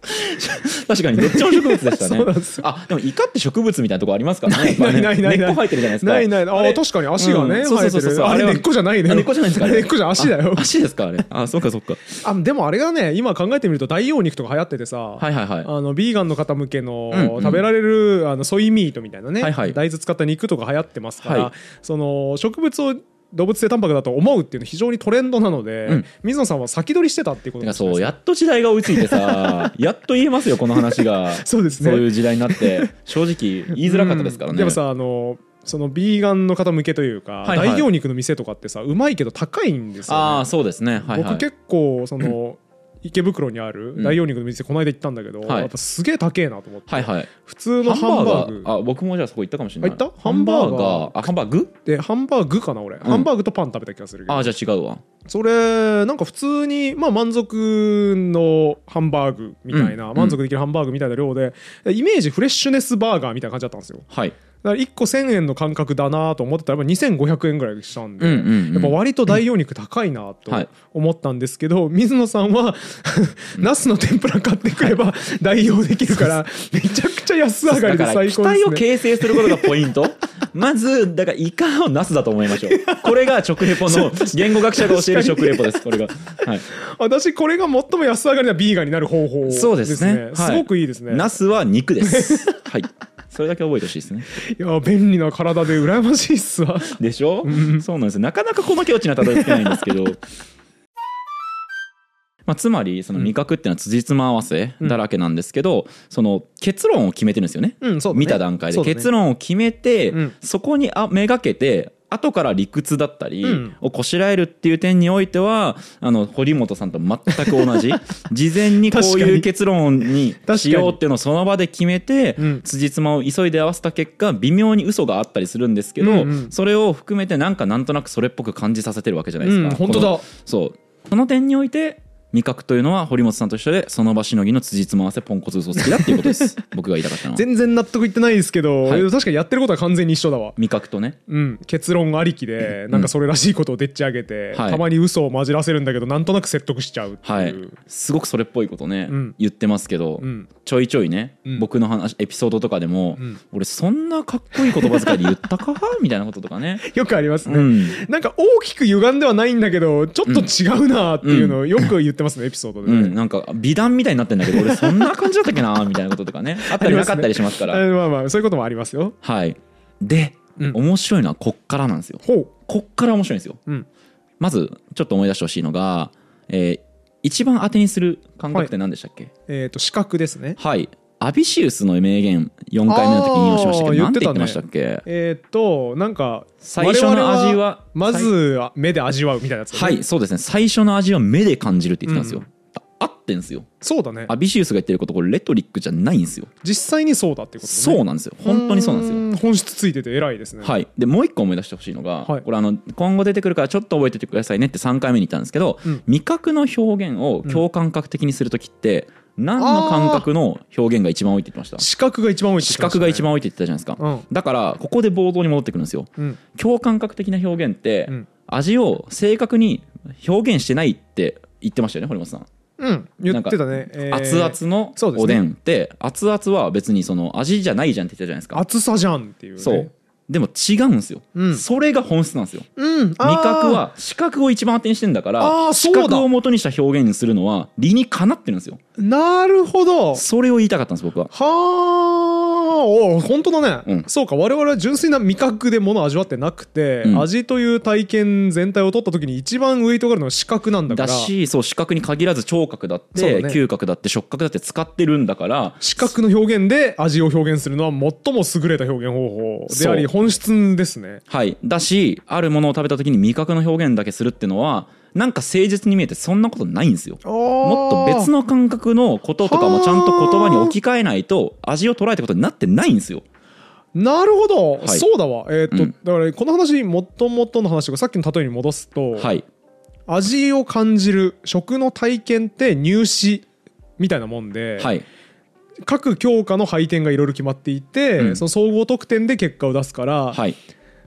確かにどっちも植物でしたね。あでもイカって植物みたいなとこありますからね。ないないないない。根っこ生えてるじゃないですか。ないない。ああれ確かに足がね、うん生えてる。あれ根っこじゃないねあ根っこじゃないんですか根っこじゃ足だよ。あ足ですかあれ。あそっかそっか。あでもあれがね今考えてみると大葉肉とか流行っててさ、はいはいはい。あのビーガンの方向けの、うんうん。食べられるあのソイミートみたいなね、はいはい。大豆使った肉とか流行ってますから、はい。その植物を動物性タンパクだと思うっていうの非常にトレンドなので、うん。水野さんは先取りしてたっていうことですねそうやっと時代が追いついてさ やっと言えますよこの話が。そうですね。そういう時代になって。正直言いづらかったですからね、うん。でもさあのそのビーガンの方向けというか、はいはい。大行肉の店とかってさうまいけど高いんですよ、ね、ああそうですね。はいはい。僕結構その、池袋にある大行肉の店この間行ったんだけど、はい。やっぱすげえ高えなと思って、はいはい。普通のハンバーグ。あ僕もじゃあそこ行ったかもしれない。あ行った？ハンバーガー？あハンバーグ？でハンバーグかな俺、ハンバーグとパン食べた気がするけど。あじゃあ違うわ。それなんか普通にまあ満足のハンバーグみたいな、うん。満足できるハンバーグみたいな量でイメージフレッシュネスバーガーみたいな感じだったんですよ。はいだから1個1000円の感覚だなと思ってたらやっぱ2500円ぐらいしたんで、やっぱ割と大容肉高いなとはい。思ったんですけど、水野さんはナスの天ぷら買ってくれば代用できるからめちゃくちゃ安上がりで最高ですね。期待を形成することがポイント。まずだからイカをナスだと思いましょうこれが食レポの 言語学者が教える食レポですこれが。はい。私これが最も安上がりなビーガンになる方法ですね。そうですね。はい。すごくいいですね。ナスは肉です。はいそれだけ覚えてほしいですね。いや便利な体で羨ましいっすわ。でしょ、そうなんですよ。なかなかこの境地にはたどり着けないんですけど。まあ、つまりその味覚っていうのは辻褄合わせだらけなんですけど、その結論を決めてるんですよね,、見た段階で。結論を決めて、うん。そこにあめがけて後から理屈だったりうん。をこしらえるっていう点においてはあの堀本さんと全く同じ。事前にこういう結論にしようっていうのをその場で決めてうん。辻褄を急いで合わせた結果微妙に嘘があったりするんですけど、うんうん。それを含めてなんかなんとなくそれっぽく感じさせてるわけじゃないですか。うん本当だ。そう。その点において味覚というのは堀本さんと一緒でその場しのぎの辻褄合わせポンコツ嘘つきだっていうことです。僕が言いたかったのは。全然納得いってないですけど、はい。確かにやってることは完全に一緒だわ。味覚とね。うん、結論ありきでなんかそれらしいことをでっち上げて、はい。たまに嘘を混じらせるんだけどなんとなく説得しちゃうっていう、はい。すごくそれっぽいことね、うん。言ってますけど、うん。ちょいちょいね、うん。僕の話エピソードとかでも、うん。俺そんなかっこいい言葉遣いで言ったか？みたいなこととかね。よくありますね、うん。なんか大きく歪んではないんだけどちょっと違うなっていうのをよく言ってますねエピソードでね、うん、なんか美談みたいになってんだけど俺そんな感じだったっけな みたいなこととかね。あったりなかったりしますから。あまあまあそういうこともありますよ。はい。で、うん。面白いのはこっからなんですよ。ほう。こっから面白いんですよ。うん。まずちょっと思い出してほしいのが、えー一番当てにする感覚って何でしたっけ？えっ、と視覚ですね。はい、アビシウスの名言4回目の時に引用しましたけ？ど何て言ってましたっけ？えっ、となんか最初の味はまず目で味わうみたいなやつだね、はいそうですね。最初の味は目で感じるって言ってたんですよ、あ合ってんですよ。そうだね。アビシウスが言ってることこれレトリックじゃないんですよ。実際にそうだってことだね。そうなんですよ。本当にそうなんですよ。よ本質ついてて偉いですね。はい、でもう一個思い出してほしいのが、はい。これあの今後出てくるからちょっと覚えててくださいねって3回目に言ったんですけど、うん。味覚の表現を共感覚的にする時って、何の感覚の表現が一番多いって言ってました？視覚が一番多いって視言ってましたね。覚が一番多いって言ってたじゃないですか、うん。だからここで冒頭に戻ってくるんですよ。うん。共感覚的な表現って、うん。味を正確に表現してないって言ってましたよね堀本さん、うん。言ってたね、えー。熱々のそうですね。おでんって、熱々は別にその味じゃないじゃんって言ってたじゃないですか。熱さじゃんっていうね。そうでも違うんですよ、うん。それが本質なんですよ。うん。味覚は視覚を一番当てにしてんだから視覚を元にした表現にするのは理にかなってるんですよ。なるほど。それを言いたかったんです僕は。はあお本当だね、うん。そうか我々は純粋な味覚で物を味わってなくて、うん。味という体験全体を取った時に一番ウエイトがあるのは視覚なんだから。だしそう視覚に限らず聴覚だって、ね。嗅覚だって触覚だって使ってるんだから視覚の表現で味を表現するのは最も優れた表現方法でありそう本質ですね。はい。だしあるものを食べた時に味覚の表現だけするっていうのはなんか誠実に見えてそんなことないんですよ。もっと別のの感覚のこととかもちゃんと言葉に置き換えないと味を捉えたことになってないんですよ。なるほど、はい。そうだわ。えーっと、うん。だからこの話もともとの話がさっきの例えに戻すと、はい。味を感じる食の体験って入試みたいなもんで、はい各教科の配点がいろいろ決まっていて、うん。その総合得点で結果を出すから、はい。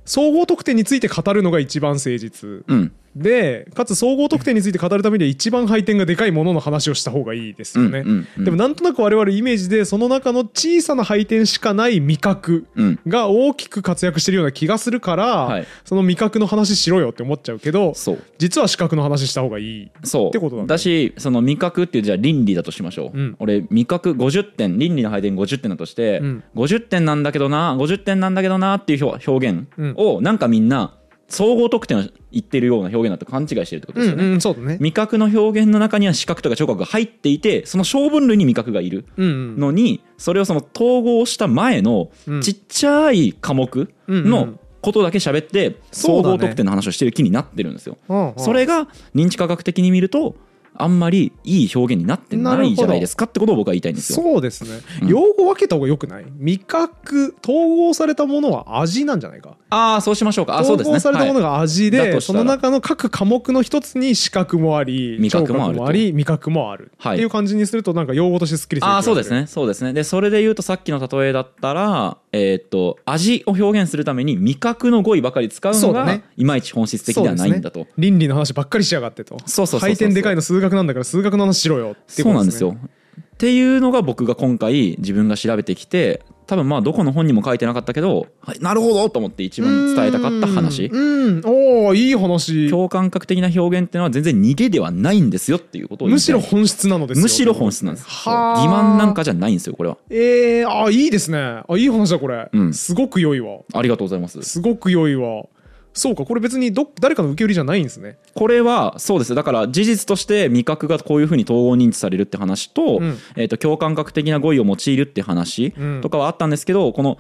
総合得点について語るのが一番誠実。うんでかつ総合得点について語るためには一番配点がでかいものの話をした方がいいですよね、うんうんうん。でもなんとなく我々イメージでその中の小さな配点しかない味覚うん。が大きく活躍してるような気がするから、はい。その味覚の話しろよって思っちゃうけどそう。実は視覚の話した方がいいそうってことなんだだしその味覚っていうじゃあ倫理だとしましょう、うん。俺味覚50点倫理の配点50点だとして、うん。50点なんだけどな50点なんだけどなっていう表表現をなんかみんな総合得点を言ってるような表現だと勘違いしてるってことですよね、うんうんね。味覚の表現の中には視覚とか聴覚が入っていてその小分類に味覚がいるうんうん。のにそれをその統合した前のうん。ちっちゃい科目うんうん。のことだけ喋って総合得点の話をしてる気になってるんですよ。うんうんそれが認知科学的に見るとあんまりいい表現になってないじゃないですかってことを僕は言いたいんですよ。そうですね、うん。用語分けた方がよくない？味覚統合されたものは味なんじゃないか？ああそうしましょうか。あそうですね。統合されたものはいが味で、だとしたら。その中の各科目の一つに視覚もあり味覚もあり味覚もある、はい。っていう感じにするとなんか用語としてすっきりする。ああそうですね。そうですね。でそれで言うとさっきの例えだったらえーっと味を表現するために味覚の語彙ばかり使うのがね。いまいち本質的ではないんだと。倫理の話ばっかりしやがってと。そうそうそうそう。配点でかいの数学なんだから数学の話しろよっていうことですね。そうなんですよ。っていうのが僕が今回自分が調べてきて多分まあどこの本にも書いてなかったけど、はい、なるほどと思って一番伝えたかった話。うんうんおおいい話。共感覚的な表現っていうのは全然逃げではないんですよっていうことをむしろ本質なのですよ。むしろ本質なんです。はあ。欺瞞なんかじゃないんですよこれは。えー、あいいですね。あいい話だこれ、うん。すごく良いわ。ありがとうございます。すごく良いわそうかこれ別にど誰かの受け売りじゃないんですね。これはそうです。だから事実として味覚がこういうふうに統合認知されるって話と,、うん。えー、と共感覚的な語彙を用いるって話うん。とかはあったんですけど、この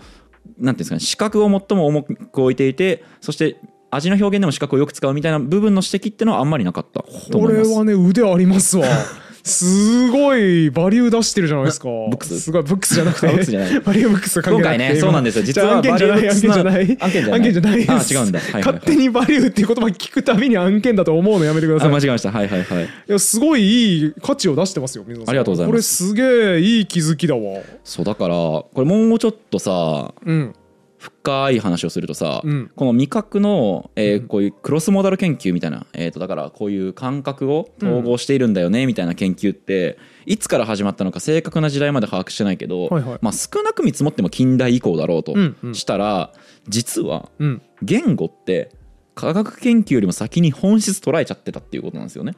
なんていうんですかね視覚を最も重く置いていてそして味の表現でも視覚をよく使うみたいな部分の指摘っていうのはあんまりなかったとこ思います。れはね腕ありますわ すごいバリュー出してるじゃないですか。ブックス。すごいブックスじゃなくて。ブックスじゃない。バリューブックスは関係なくて今回ねそうなんですよ。実は案件じゃない案件じゃない。案件じゃない。案件じゃないあ違うんだ。勝手にバリューっていう言葉聞くたびに案件だと思うのやめてください。あ間違えました。はいはいはい。いやすごいいい価値を出してますよ水野さん。ありがとうございます。これすげえいい気づきだわ。そうだからこれもうちょっとさうん深い話をするとさ、うん。この味覚の、えーこういうクロスモダル研究みたいな、えー、とだからこういう感覚を統合しているんだよねみたいな研究っていつから始まったのか正確な時代まで把握してないけど、はいはい。まあ、少なく見積もっても近代以降だろうとしたら、実はうん。言語って科学研究よりも先に本質捉えちゃってたっていうことなんですよね。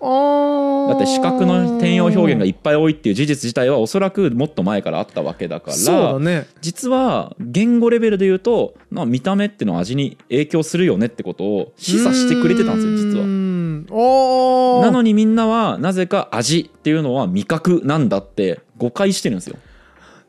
あだって視覚の転用表現がいっぱい多いっていう事実自体はおそらくもっと前からあったわけだからそうだね実は言語レベルで言うと、まあ、見た目っていうのは味に影響するよねってことを示唆してくれてたんですよ実は。はなのにみんなはなぜか味っていうのは味覚なんだって誤解してるんですよ。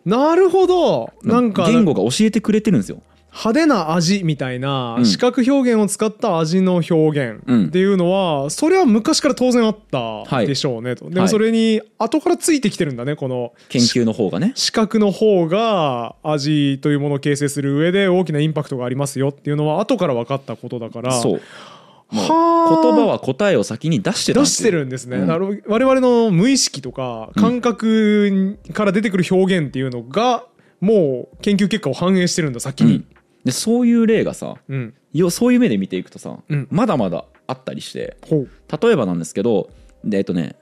なるほどなんか言語が教えてくれてるんですよ。派手な味みたいなうん。視覚表現を使った味の表現うん。っていうのはそれは昔から当然あったはい。でしょうねと。ではい。もそれに後からついてきてるんだねこの研究の方がね。視覚の方が味というものを形成する上で大きなインパクトがありますよっていうのは後から分かったことだから。そう。言葉は答えを先に出して出ですよしてるんですね、うん。我々の無意識とか感覚から出てくる表現っていうのがもう研究結果を反映してるんだ先に。うん、でそういう例がさうん、よそういう目で見ていくとさ、うん。まだまだあったりして例えばなんですけどでえっとね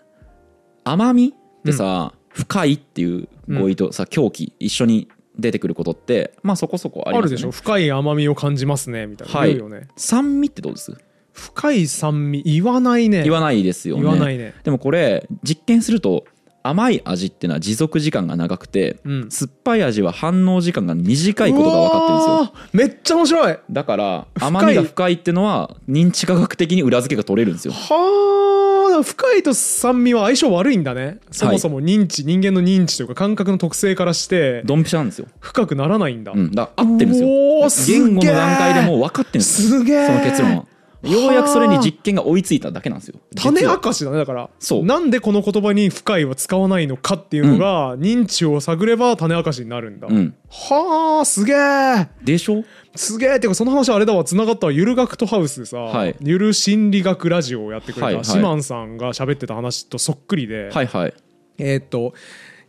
甘みってさ、深いっていう語彙とさ狂気一緒に出てくることってまあそこそこありますよね。あるでしょ。深い甘みを感じますねみたいな、はい。ね。酸味ってどうです？深い酸味。言わないね。言わないですよね。言わないね。でもこれ実験すると甘い味っていうのは持続時間が長くて、うん。酸っぱい味は反応時間が短いことが分かってるんですよ。めっちゃ面白い。だから甘みが深いっていうのは認知科学的に裏付けが取れるんですよ。はあ深いと酸味は相性悪いんだね。そもそも認知、人間の認知というか感覚の特性からしてドンピシャなんですよ、深くならないんだ、うん、だ合ってるんですよ。言語の段階でもう分かってるんですよ。すげえその結論はようやくそれに実験が追いついただけなんですよ。種明かしだねだから。そう。なんでこの言葉に深いは使わないのかっていうのが、認知を探れば種明かしになるんだ、うん。はあすげえ。でしょ？すげえ。ってかその話あれだわ。つながったわゆる学徒ハウスでさ、はい。ゆる心理学ラジオをやってくれはいはい。たシマンさんが喋ってた話とそっくりで、はいはい。えーっと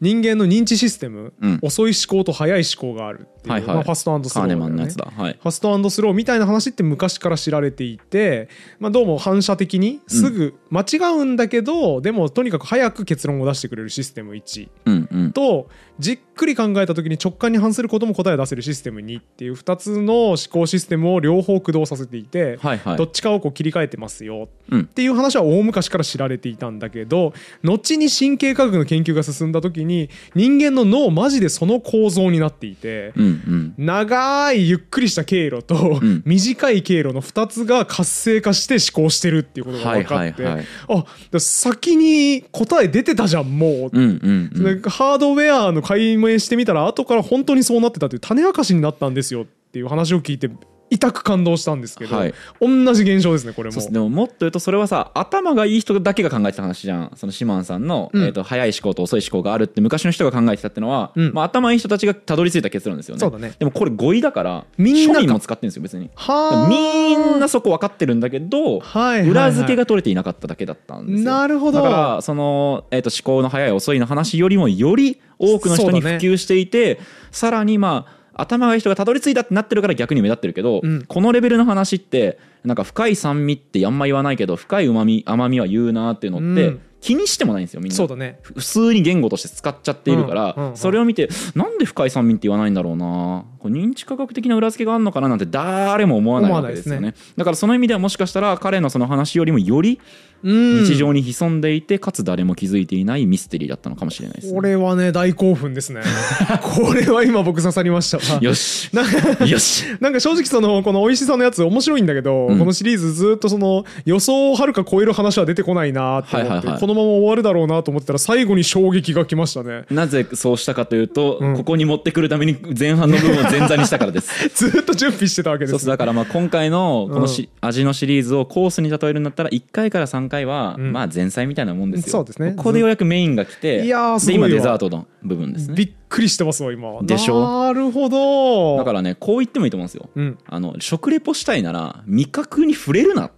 人間の認知システム、うん。遅い思考と早い思考があるっていう、はいはい。まあ、ファストスローだよね。ンのやつだ。はい。ファストスローみたいな話って昔から知られていて、まあ、どうも反射的にすぐ間違うんだけど、でもとにかく早く結論を出してくれるシステム1うんうん。とじっくり考えた時に直感に反することも答えを出せるシステム2っていう2つの思考システムを両方駆動させていて、はいはい。どっちかをこう切り替えてますよ。うん。っていう話は大昔から知られていたんだけど後に神経科学の研究が進んだ時に人間の脳マジでその構造になっていて。うんうん。長いゆっくりした経路と、ん。短い経路の2つが活性化して思考してるっていうことが分かって、はいはいはい。あ先に答え出てたじゃんもう、うんうんうん。なんかハードウェアの解明してみたら後から本当にそうなってたという種明かしになったんですよっていう話を聞いて痛く感動したんですけど、はい。同じ現象ですねこれも。でももっと言うとそれはさ頭がいい人だけが考えてた話じゃん。そのシマンさんの、うん。えー、と早い思考と遅い思考があるって昔の人が考えてたってのは、うん。まあ、頭いい人たちがたどり着いた結論ですよね。そうだね。でもこれ語彙だからみんなが庶民も使ってるんですよ別に。はあみんなそこ分かってるんだけど、はいはいはい。裏付けが取れていなかっただけだったんですよ。なるほど。だからその、えー、と思考の早い遅いの話よりもより多くの人に普及していて、さらにまあ頭がいい人がたどり着いたってなってるから逆に目立ってるけど、うん。このレベルの話ってなんか深い酸味ってあんま言わないけど深いうまみ甘みは言うなっていうのって、うん。気にしてもないんですよみんな。そうだね。普通に言語として使っちゃっているから、うんうんうんそれを見てなんで深い酸味って言わないんだろうな認知科学的な裏付けがあるのかななんて誰も思わないわけですよね。思わないだからその意味ではもしかしたら彼のその話よりもよりうん日常に潜んでいて、かつ誰も気づいていないミステリーだったのかもしれないです、ね、これはね大興奮ですね。これは今僕刺さりました。わよし。よし。なんか正直そのこの美味しさのやつ面白いんだけど、うん。このシリーズずっとその予想をはるか超える話は出てこないなって思って、はいはいはい。このまま終わるだろうなと思ってたら最後に衝撃が来ましたね。なぜそうしたかというと、うんここに持ってくるために前半の部分を前座にしたからです。ずっと準備してたわけですそうそうだからまあ今回のこのし、味のシリーズをコースに例えるんだったら1回から3回はうん。まあ前菜みたいなもんですよ。そうですね。ここでようやくメインが来ていやーすごでいわ。今デザートの部分ですね。びっくりしてますわ今。でしょ？なるほど。だからねこう言ってもいいと思うんですよ。うん。あの食レポしたいなら味覚に触れるなっ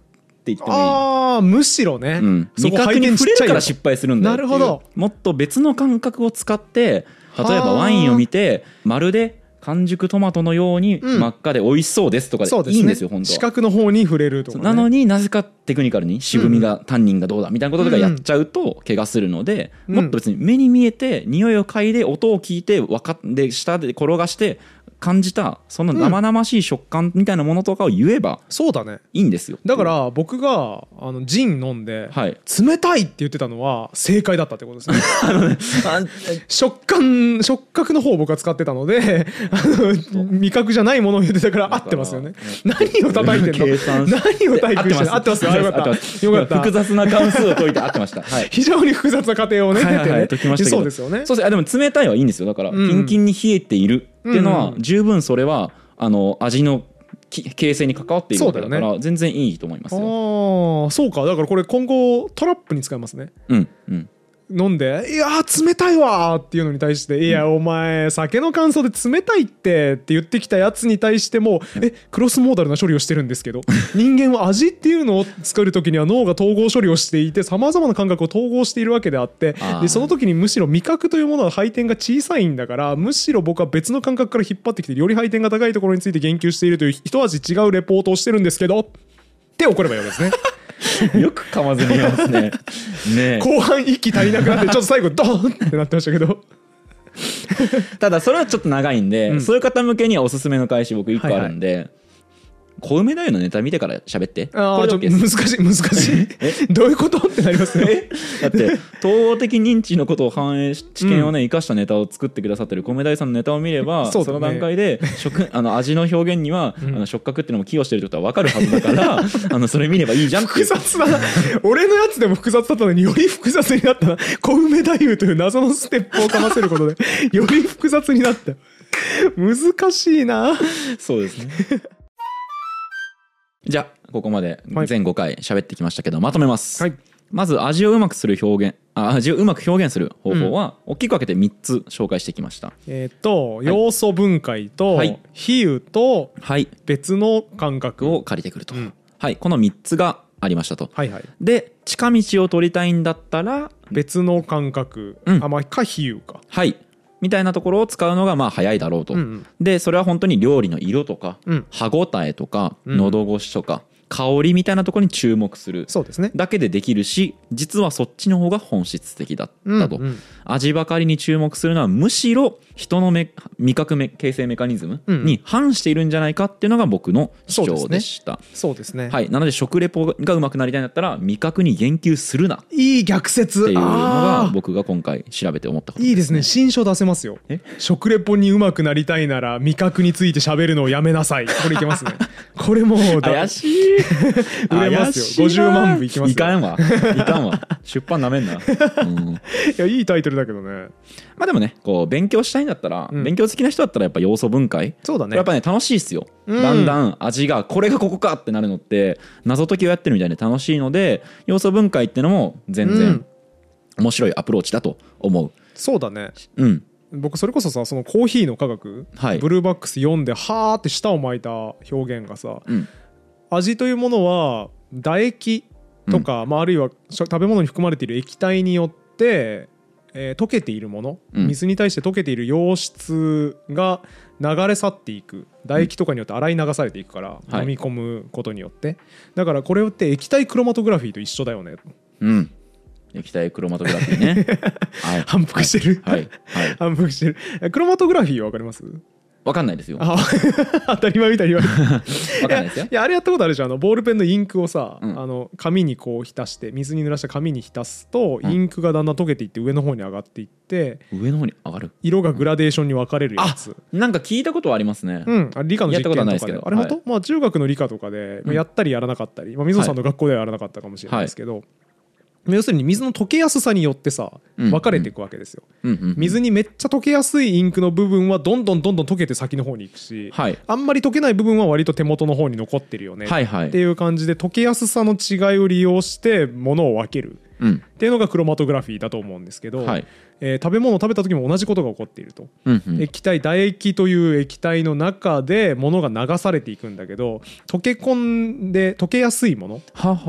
て言ってもいい。ああむしろね、うん、そこ味覚に触れるから失敗するんだよっていう。なるほど。もっと別の感覚を使って例えはあばワインを見てまるで完熟トマトのようにうん。真っ赤で美味しそうですとかでいいんですよ本当。視は。覚の方に触れるとか、ね、なのになぜかテクニカルに渋みが、タンニンがどうだみたいなこととかやっちゃうと怪我するので、うん。もっと別に目に見えて匂いを嗅いで音を聞いて分かって舌で転がして感じたその生々しい食感みたいなものとかを言えばそうだね。いいんですよ。だから僕があのジン飲んで、はい。冷たいって言ってたのは正解だったってことですね。あ食感触覚の方を僕は使ってたのであの味覚じゃないものを言ってたから合ってますよね。何を叩いてんの？計算し何を体育してんの合ってますよ。あよかった。合ってますよかった。複雑な関数を解いて合ってました。はい。非常に複雑な過程をねはいはいはい。経てね。解きましたけど。そうですよね。そうです。あでも冷たいはいいんですよ。だから、うん。キンキンに冷えているっていうのは、十分それはあの味のき形成に関わっているわけだから、全然いいと思いますよ。ああそうかだからこれ今後トラップに使えますねうんうん。飲んで「いやー冷たいわ!」っていうのに対して「いやお前酒の感想で冷たいって」って言ってきたやつに対しても「えクロスモーダルな処理をしてるんですけど 人間は味っていうのを作る時には脳が統合処理をしていてさまざまな感覚を統合しているわけであってでその時にむしろ味覚というものは配点が小さいんだからむしろ僕は別の感覚から引っ張ってきてより配点が高いところについて言及しているという一味違うレポートをしてるんですけどって怒ればいいわけですね。よく噛まずに言いますね。ねえ後半息足りなくなって ちょっと最後ドーンってなってましたけど。ただそれはちょっと長いんで、うんそういう方向けにはおすすめの返し僕1個あるんで、小梅太夫のネタ見てから喋ってああ、ちょっと難しい、難しい。どういうこと？ってなりますね。だって統合的認知のことを反映し知見をね生かしたネタを作ってくださってる米大さんのネタを見れば そ,、ねの段階で食あの味の表現には、あの触覚っていうのも寄与してるってことは分かるはずだからあのそれ見ればいいじゃん複う雑だな。俺のやつでも複雑だったのにより複雑になったな。小梅太夫という謎のステップをかませることで、より複雑になった。難しいな。そうですねじゃあここまではい。全5回喋ってきましたけどまとめます、はい。まず味をうまくする表現あ味をうまく表現する方法は、大きく分けて3つ紹介してきました。えっ、と、要素分解と、はい。比喩とはい。別の感覚。を借りてくると、うん。はい。この3つがありましたと。はいはい。で近道を取りたいんだったら別の感覚、うん。あまあか比喩か。はいみたいなところを使うのがまあ早いだろうと、うんうん。でそれは本当に料理の色とか、うん。歯ごたえとか、うん。喉越しとか香りみたいなところに注目するそうですね。だけでできるし実はそっちの方が本質的だったと、うんうん。味ばかりに注目するのはむしろ人のめ味覚め形成メカニズムに反しているんじゃないかっていうのが僕の主張でした、そうですね、はい、なので食レポがうまくなりたいんだったら味覚に言及するな。っいい逆説。ていうのが僕が今回調べて思ったこといいですね。新書出せますよ。え？食レポにうまくなりたいなら味覚について喋るのをやめなさい。これいけますね。これもうだ怪しい。売れますよ。怪しいな。50万部いきますよ。いかんわ。いかんわ。出版なめんな、うん、いやいいタイトルだけどねまあでもねこう勉強したいんだったら、うん。勉強好きな人だったらやっぱ要素分解。そうだね。やっぱね楽しいっすよ、うん。だんだん味がこれがここかってなるのって謎解きをやってるみたいで楽しいので要素分解ってのも全然うん。面白いアプローチだと思う。そうだね。うん。僕それこそさそのコーヒーの科学、はい。ブルーバックス読んではーって舌を巻いた表現がさうん。味というものは唾液とか、まあ、あるいはし食べ物に含まれている液体によって、えー溶けているもの、うん。水に対して溶けている溶質が流れ去っていく。唾液とかによって洗い流されていくから、はい。飲み込むことによって。だからこれって液体クロマトグラフィーと一緒だよね。うん。液体クロマトグラフィーね。はい。反復してる、はい。はい。反復してる。えクロマトグラフィーは分かります？わかんないですよ。当たり前みたいに言われて。かんないですよ。いやあれやったことあるじゃんあのボールペンのインクをさ、うん。あの紙にこう浸して水に濡らした紙に浸すと、うん。インクがだんだん溶けていって上の方に上がっていって上の方に上がる？色がグラデーションに分かれるやあつ。なんか聞いたことはありますね、うん、あれ理科の実験とかやったことはないですでけど。あれ本当、はまあ中学の理科とかで、まあやったりやらなかったり、まあ、水野さんの学校ではやらなかったかもしれないですけど、要するに水の溶けやすさによってさうん。分かれていくわけですよ、水にめっちゃ溶けやすいインクの部分はどんどんどんどん溶けて先の方に行くし、はい。あんまり溶けない部分は割と手元の方に残ってるよね。はいはい。っていう感じで溶けやすさの違いを利用して物を分ける。うん。っていうのがクロマトグラフィーだと思うんですけど、はいえー食べ物を食べた時も同じことが起こっていると、うんうん。液体唾液という液体の中で物が流されていくんだけど溶け込んで溶けやすいもの。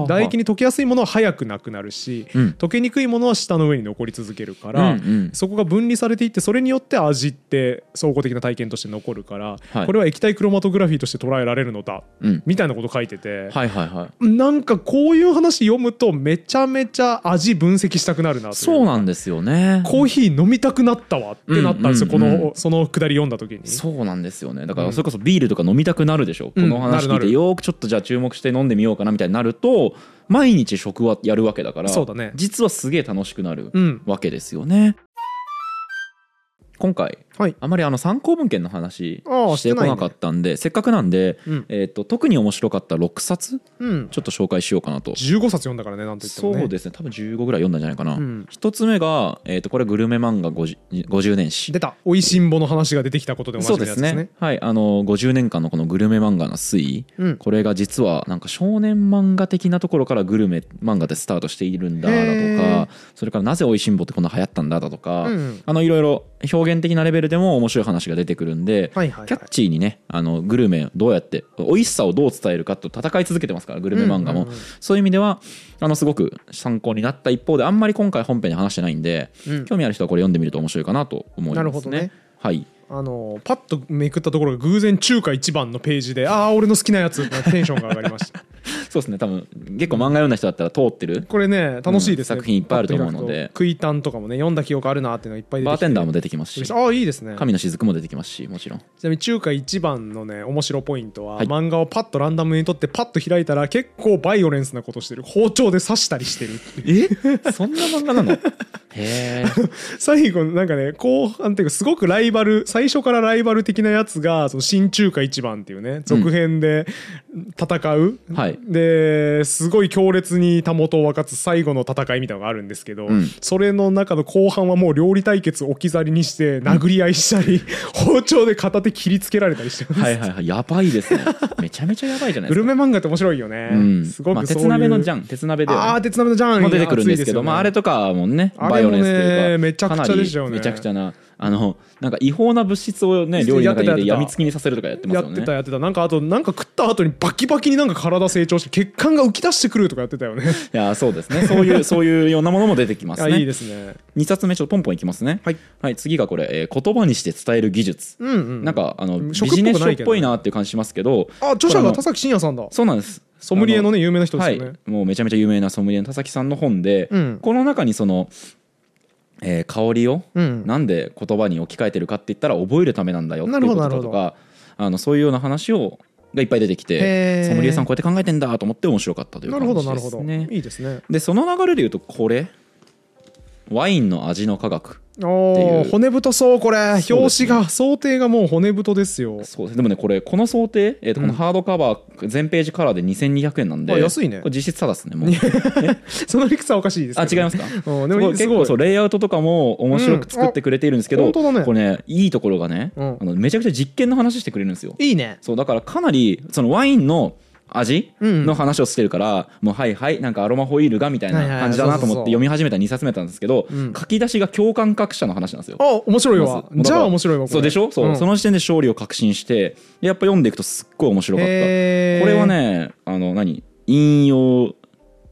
唾液に溶けやすいものは早くなくなるし、うん。溶けにくいものは舌の上に残り続けるから、うんうん。そこが分離されていってそれによって味って総合的な体験として残るから、はい。これは液体クロマトグラフィーとして捉えられるのだうん。みたいなこと書いてて、はいはいはい。なんかこういう話読むとめちゃめちゃ味分析したくなるなそうなんですよねコーヒー飲みたくなったわってなったんですよ、うんうんうん。このそのくだり読んだ時に。そうなんですよね。だからそれこそビールとか飲みたくなるでしょ、う。んこの話聞いてよーくちょっとじゃあ注目して飲んでみようかなみたいになると毎日食はやるわけだからそうだね。実はすげえ楽しくなるうん。わけですよね。今回はい。あまりあの参考文献の話ああしてこなかったんでせっかくなんで、うん。えー、と特に面白かった6冊うん。ちょっと紹介しようかなと。15冊読んだからねなんと言ってもね。そうですね。多分15ぐらい読んだんじゃないかな、うん。一つ目が、えー、とこれグルメ漫画 50, 50年史。出た「おいしんぼ」の話が出てきたことでおなじそうですね。すね。はい。あの50年間のこのグルメ漫画の推移。うん。これが実はなんか少年漫画的なところからグルメ漫画でスタートしているんだだとかそれからなぜおいしんぼってこんな流行ったんだだとか、うん。あのいろいろ表現的なレベルでも面白い話が出てくるんで、キャッチーにねあのグルメをどうやって美味しさをどう伝えるかと戦い続けてますからグルメ漫画も、そういう意味ではあのすごく参考になった一方であんまり今回本編で話してないんで、うん。興味ある人はこれ読んでみると面白いかなと思いますね。はいあのパッとめくったところが偶然中華一番のページでああ俺の好きなやつテンションが上がりました。そうですね。多分結構漫画読んだ人だったら通ってる。これね楽しいですね、うん作品いっぱいあると思うので。パッと開くと食いタンとかもね読んだ記憶あるなっていうのがいっぱい出てきて。バーテンダーも出てきますし。ああいいですね。神の雫も出てきますしもちろん。ちなみに中華一番のね面白ポイントは、はい。漫画をパッとランダムに取ってパッと開いたら結構バイオレンスなことしてる。包丁で刺したりしてるえ？そんな漫画なの？最後なんかね後半っていうかすごくライバル最初からライバル的なやつがその新中華一番っていうね続編で戦う、はい。ですごい強烈にたもとを分かつ最後の戦いみたいなのがあるんですけど、うん。それの中の後半はもう料理対決置き去りにして殴り合いしたり、包丁で片手切りつけられたりしてます、はいはいはい。やばいですね。めちゃめちゃやばいじゃないですか。グルメ漫画って面白いよね、うん。まあ、すごくそういう、鉄鍋のジャン。鉄鍋では、ね。ああ鉄鍋のジャン。も出てくるんですけど、まあ、あれととかもね。あれ回もバイオレンスというかねめちゃくちゃでね。めちゃくちゃなあのなんか違法な物質をね料理の中に入れてやみつきにさせるとかやってますやよね。ってたやってた。なんかあとなんか食った後にバキバキになんか体成長して血管が浮き出してくるとかやってたよね。いやそうですね。そういう そういうようなものも出てきますね。あいいですね。2冊目ちょっとポンポンいきますね。はい、次がこれ、えー言葉にして伝える技術、うんうん。なんかあのビジネス書っぽいなっていう感じしますけどあ著者が田崎真也さんだ。そうなんです。ソムリエのねね有名な人ですはよね、い。もうめちゃめちゃ有名なソムリエの田崎さんの本で、うん。この中にその、えー香りをうん。なんで言葉に置き換えてるかって言ったら覚えるためなんだよってないうことるほどなるほだとかあのそういうような話をがいっぱい出てきてソムリエさんこうやって考えてんだと思って面白かったというな感じるほどなるほど。ですね。いいですね。でその流れで言うとこれワインの味の科学骨太そうこれ。表紙が想定がもう骨太ですよ。そうです。でもねこれこの想定、えーとこのハードカバー全ページカラーで2200円なんであ安いね。これ実質ただですねもう。その理屈はおかしいですあ違いますか？うんでも結構そうレイアウトとかも面白く作ってくれているんですけど、うんあ本当だね。これねいいところがね、うん。あのめちゃくちゃ実験の話してくれるんですよ。いいね。そうだからかなりそのワインの味うん。の話をしてるから、もうはいはいなんかアロマホイールがみたいな感じだなと思って読み始めた2冊目なんですけど、うん。書き出しが共感覚者の話なんですよ。あ面白いわ。じゃあ面白いわそうでしょ？そう、ん。その時点で勝利を確信してでやっぱ読んでいくとすっごい面白かった。これはねあの何？引用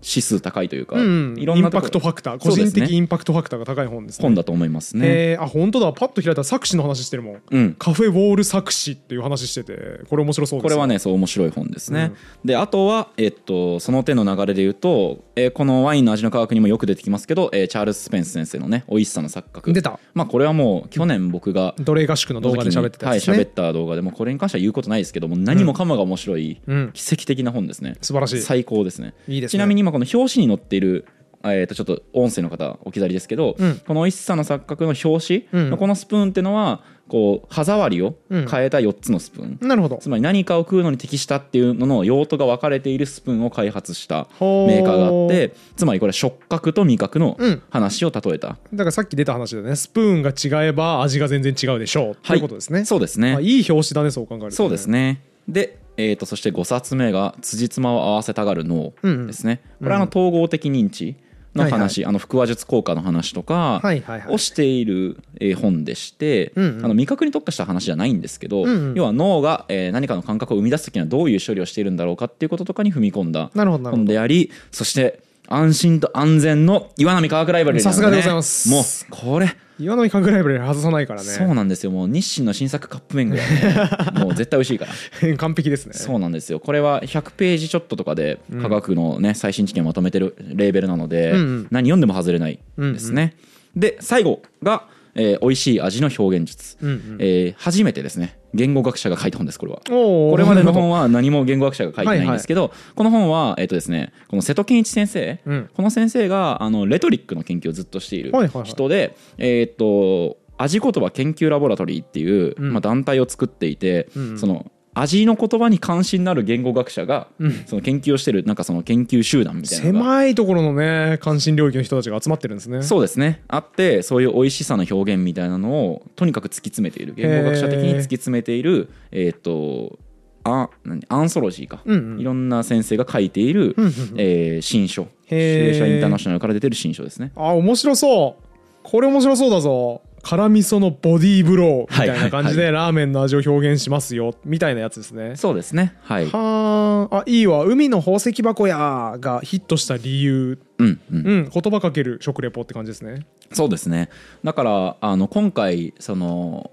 指数高いというか、うんいろんなインパクトファクター。個人的インパクトファクターが高い本ですね。本だと思いますね。えーあ本当だ。パッと開いたら作詞の話してるもん。うん。カフェウォール作詞っていう話しててこれ面白そうですこれはねそう面白い本ですね、であとは、えっと、その手の流れで言うと、えーこのワインの味の科学にもよく出てきますけど、えーチャールズ・スペンス先生のね美味しさの錯覚。出た。まあこれはもう去年僕が奴隷合宿の動画で喋ってたやつね。はい喋った動画でもうこれに関しては言うことないですけども何もかもが面白い、うん。奇跡的な本ですね。素晴らしい。最高ですね。いいですね。ちなみに今この表紙に載っているえー、とちょっと音声の方置き去りですけど、うん。この美味しさの錯覚の表紙うん。のこのスプーンっていうのはこう歯触りをうん。変えた4つのスプーン、なるほど。つまり何かを食うのに適したっていうのの用途が分かれているスプーンを開発したメーカーがあってつまりこれ触覚と味覚のうん。話を例えた、だからさっき出た話だね。スプーンが違えば味が全然違うでしょう。ということですね。そうですね。あいい表紙だねそう考えるとね。そうですね。で、えー、とそして5冊目が「辻褄を合わせたがる脳」ですね、これはあの統合的認知の話、あの腹話術効果の話とかはいはいはい。をしているえー本でして、うんうん。あの味覚に特化した話じゃないんですけど、うんうん。要は脳がえー何かの感覚を生み出す時にはどういう処理をしているんだろうかっていうこととかに踏み込んだ本でありそして安心と安全の岩波科学ライブラリーさすがでございます。もうこれ。岩波科学ライブラリー外さないからね。そうなんですよ。もう日清の新作カップ麺ぐらいね。もう絶対美味しいから。完璧ですね。そうなんですよ。これは100ページちょっととかで科学のね最新知見をまとめてるレーベルなので、うんうん。何読んでも外れないですね、で最後が、えー美味しい味の表現術、うんうん。えー初めてですね。言語学者が書いた本ですこれは。これまでの本は何も言語学者が書いてないんですけど、この本は、えっとですね、この瀬戸健一先生、うん。この先生があのレトリックの研究をずっとしているはいはいはい。人で、えっと味言葉研究ラボラトリーっていう、うん。まあ、団体を作っていて、うん。その味の言葉に関心のある言語学者が、うん。その研究をしてるなんかその研究集団みたいな狭いところのね関心領域の人たちが集まってるんですね。そうですね。あってそういう美味しさの表現みたいなのをとにかく突き詰めている言語学者的に突き詰めているえっ、とあ何？アンソロジーか、うんうん。いろんな先生が書いている、うんうんうん。えー新書。シへー。ュレーシャーインターナショナルから出てる新書ですね。あ面白そう。これ面白そうだぞ辛味噌のボディーブローみたいな感じでラーメンの味を表現しますよみたいなやつですね。そうですね。はい。はああいいわ。海の宝石箱やがヒットした理由。うんうん。うん言葉かける食レポって感じですね。そうですね。だからあの今回その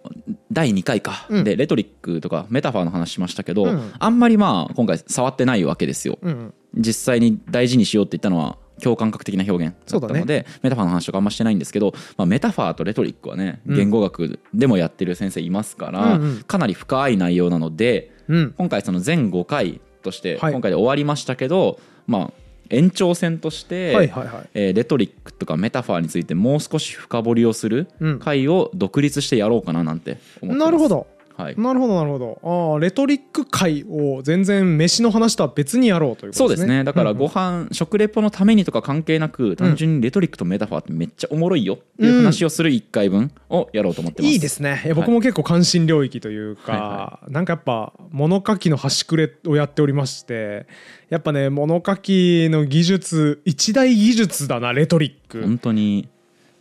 第2回か、うん。でレトリックとかメタファーの話しましたけど、うん。ああんまりまあ今回触ってないわけですよ、うん。実際に大事にしようって言ったのは共感覚的な表現だったので、メタファーの話とかあんましてないんですけど、まあ、メタファーとレトリックはねうん。言語学でもやってる先生いますから、うんうん。かなり深い内容なのでうん。今回その全5回としてはい。今回で終わりましたけど、まあ延長戦として、はいはいはい。えーレトリックとかメタファーについてもう少し深掘りをするうん。回を独立してやろうかななんて思ってます。なるほどはい、なるほどなるほど。ああレトリック会を全然飯の話とは別にやろうということでね。そうですすね。だからうんうん。ご飯、食レポのためにとか関係なく単純にレトリックとメタファーってめっちゃおもろいよっていう話をする1回分をやろうと思ってます、いいですね。僕も結構関心領域というか、はいはなんかやっぱ物書きの端くれをやっておりましてやっぱね物書きの技術一大技術だなレトリック。本当に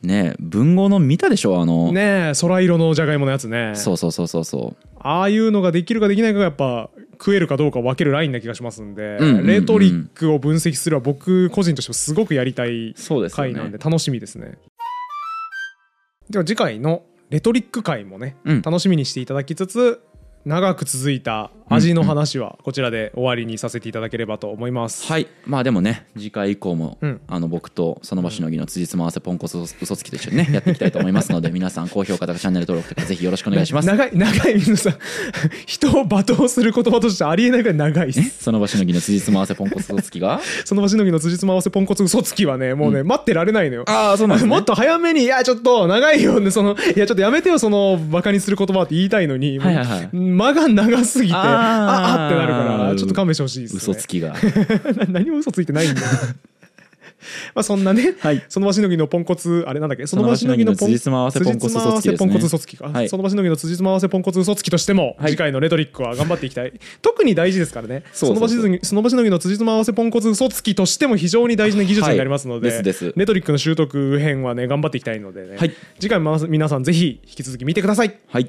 ね文豪の見たでしょあの、ねえ空色のじゃがいものやつね。そうそうそうそうそう。ああいうのができるかできないかがやっぱ食えるかどうかを分けるラインな気がしますんで、うんうんうんレトリックを分析するは僕個人としてもすごくやりたい回なんねで楽しみですね。では次回のレトリック回もね、うん。楽しみにしていただきつつ長く続いた味の話はこちらで終わりにさせていただければと思います。はい。まあでもね次回以降も、うん。あの僕とその場しのぎの辻褄合わせポンコツ嘘つきと一緒にね やっていきたいと思いますので皆さん高評価とかチャンネル登録とかぜひよろしくお願いします。長い長い水野さん。人を罵倒する言葉としてありえないぐらい長いです。その場しのぎの辻褄合わせポンコツ嘘つきが？その場しのぎの辻褄合わせポンコツ嘘つきはねもうね、待ってられないのよ。ああそうなんね、もっと早めに「いやちょっと長いよねそのいやちょっとやめてよそのバカにする言葉」って言いたいのに、はいはいはい。間が長すぎてあーああってなるからちょっと勘弁してほしいですね。嘘つきが。な何も嘘ついてないんだよ。まあそんなね、はい。その場しのぎのポンコツあれなんだっけ？その場しのぎのポンコツ嘘つきですね辻褄合わせポンコツ嘘つきか、はい。その場しのぎの辻褄合わせポンコツ嘘つきとしても、はい。次回のレトリックは頑張っていきたい。特に大事ですからね。その場しのぎその場しのぎの辻褄合わせポンコツ嘘つきとしても非常に大事な技術になりますので,、はいですです。レトリックの習得編はね頑張っていきたいのでね、はい。次回も皆さんぜひ引き続き見てください。はい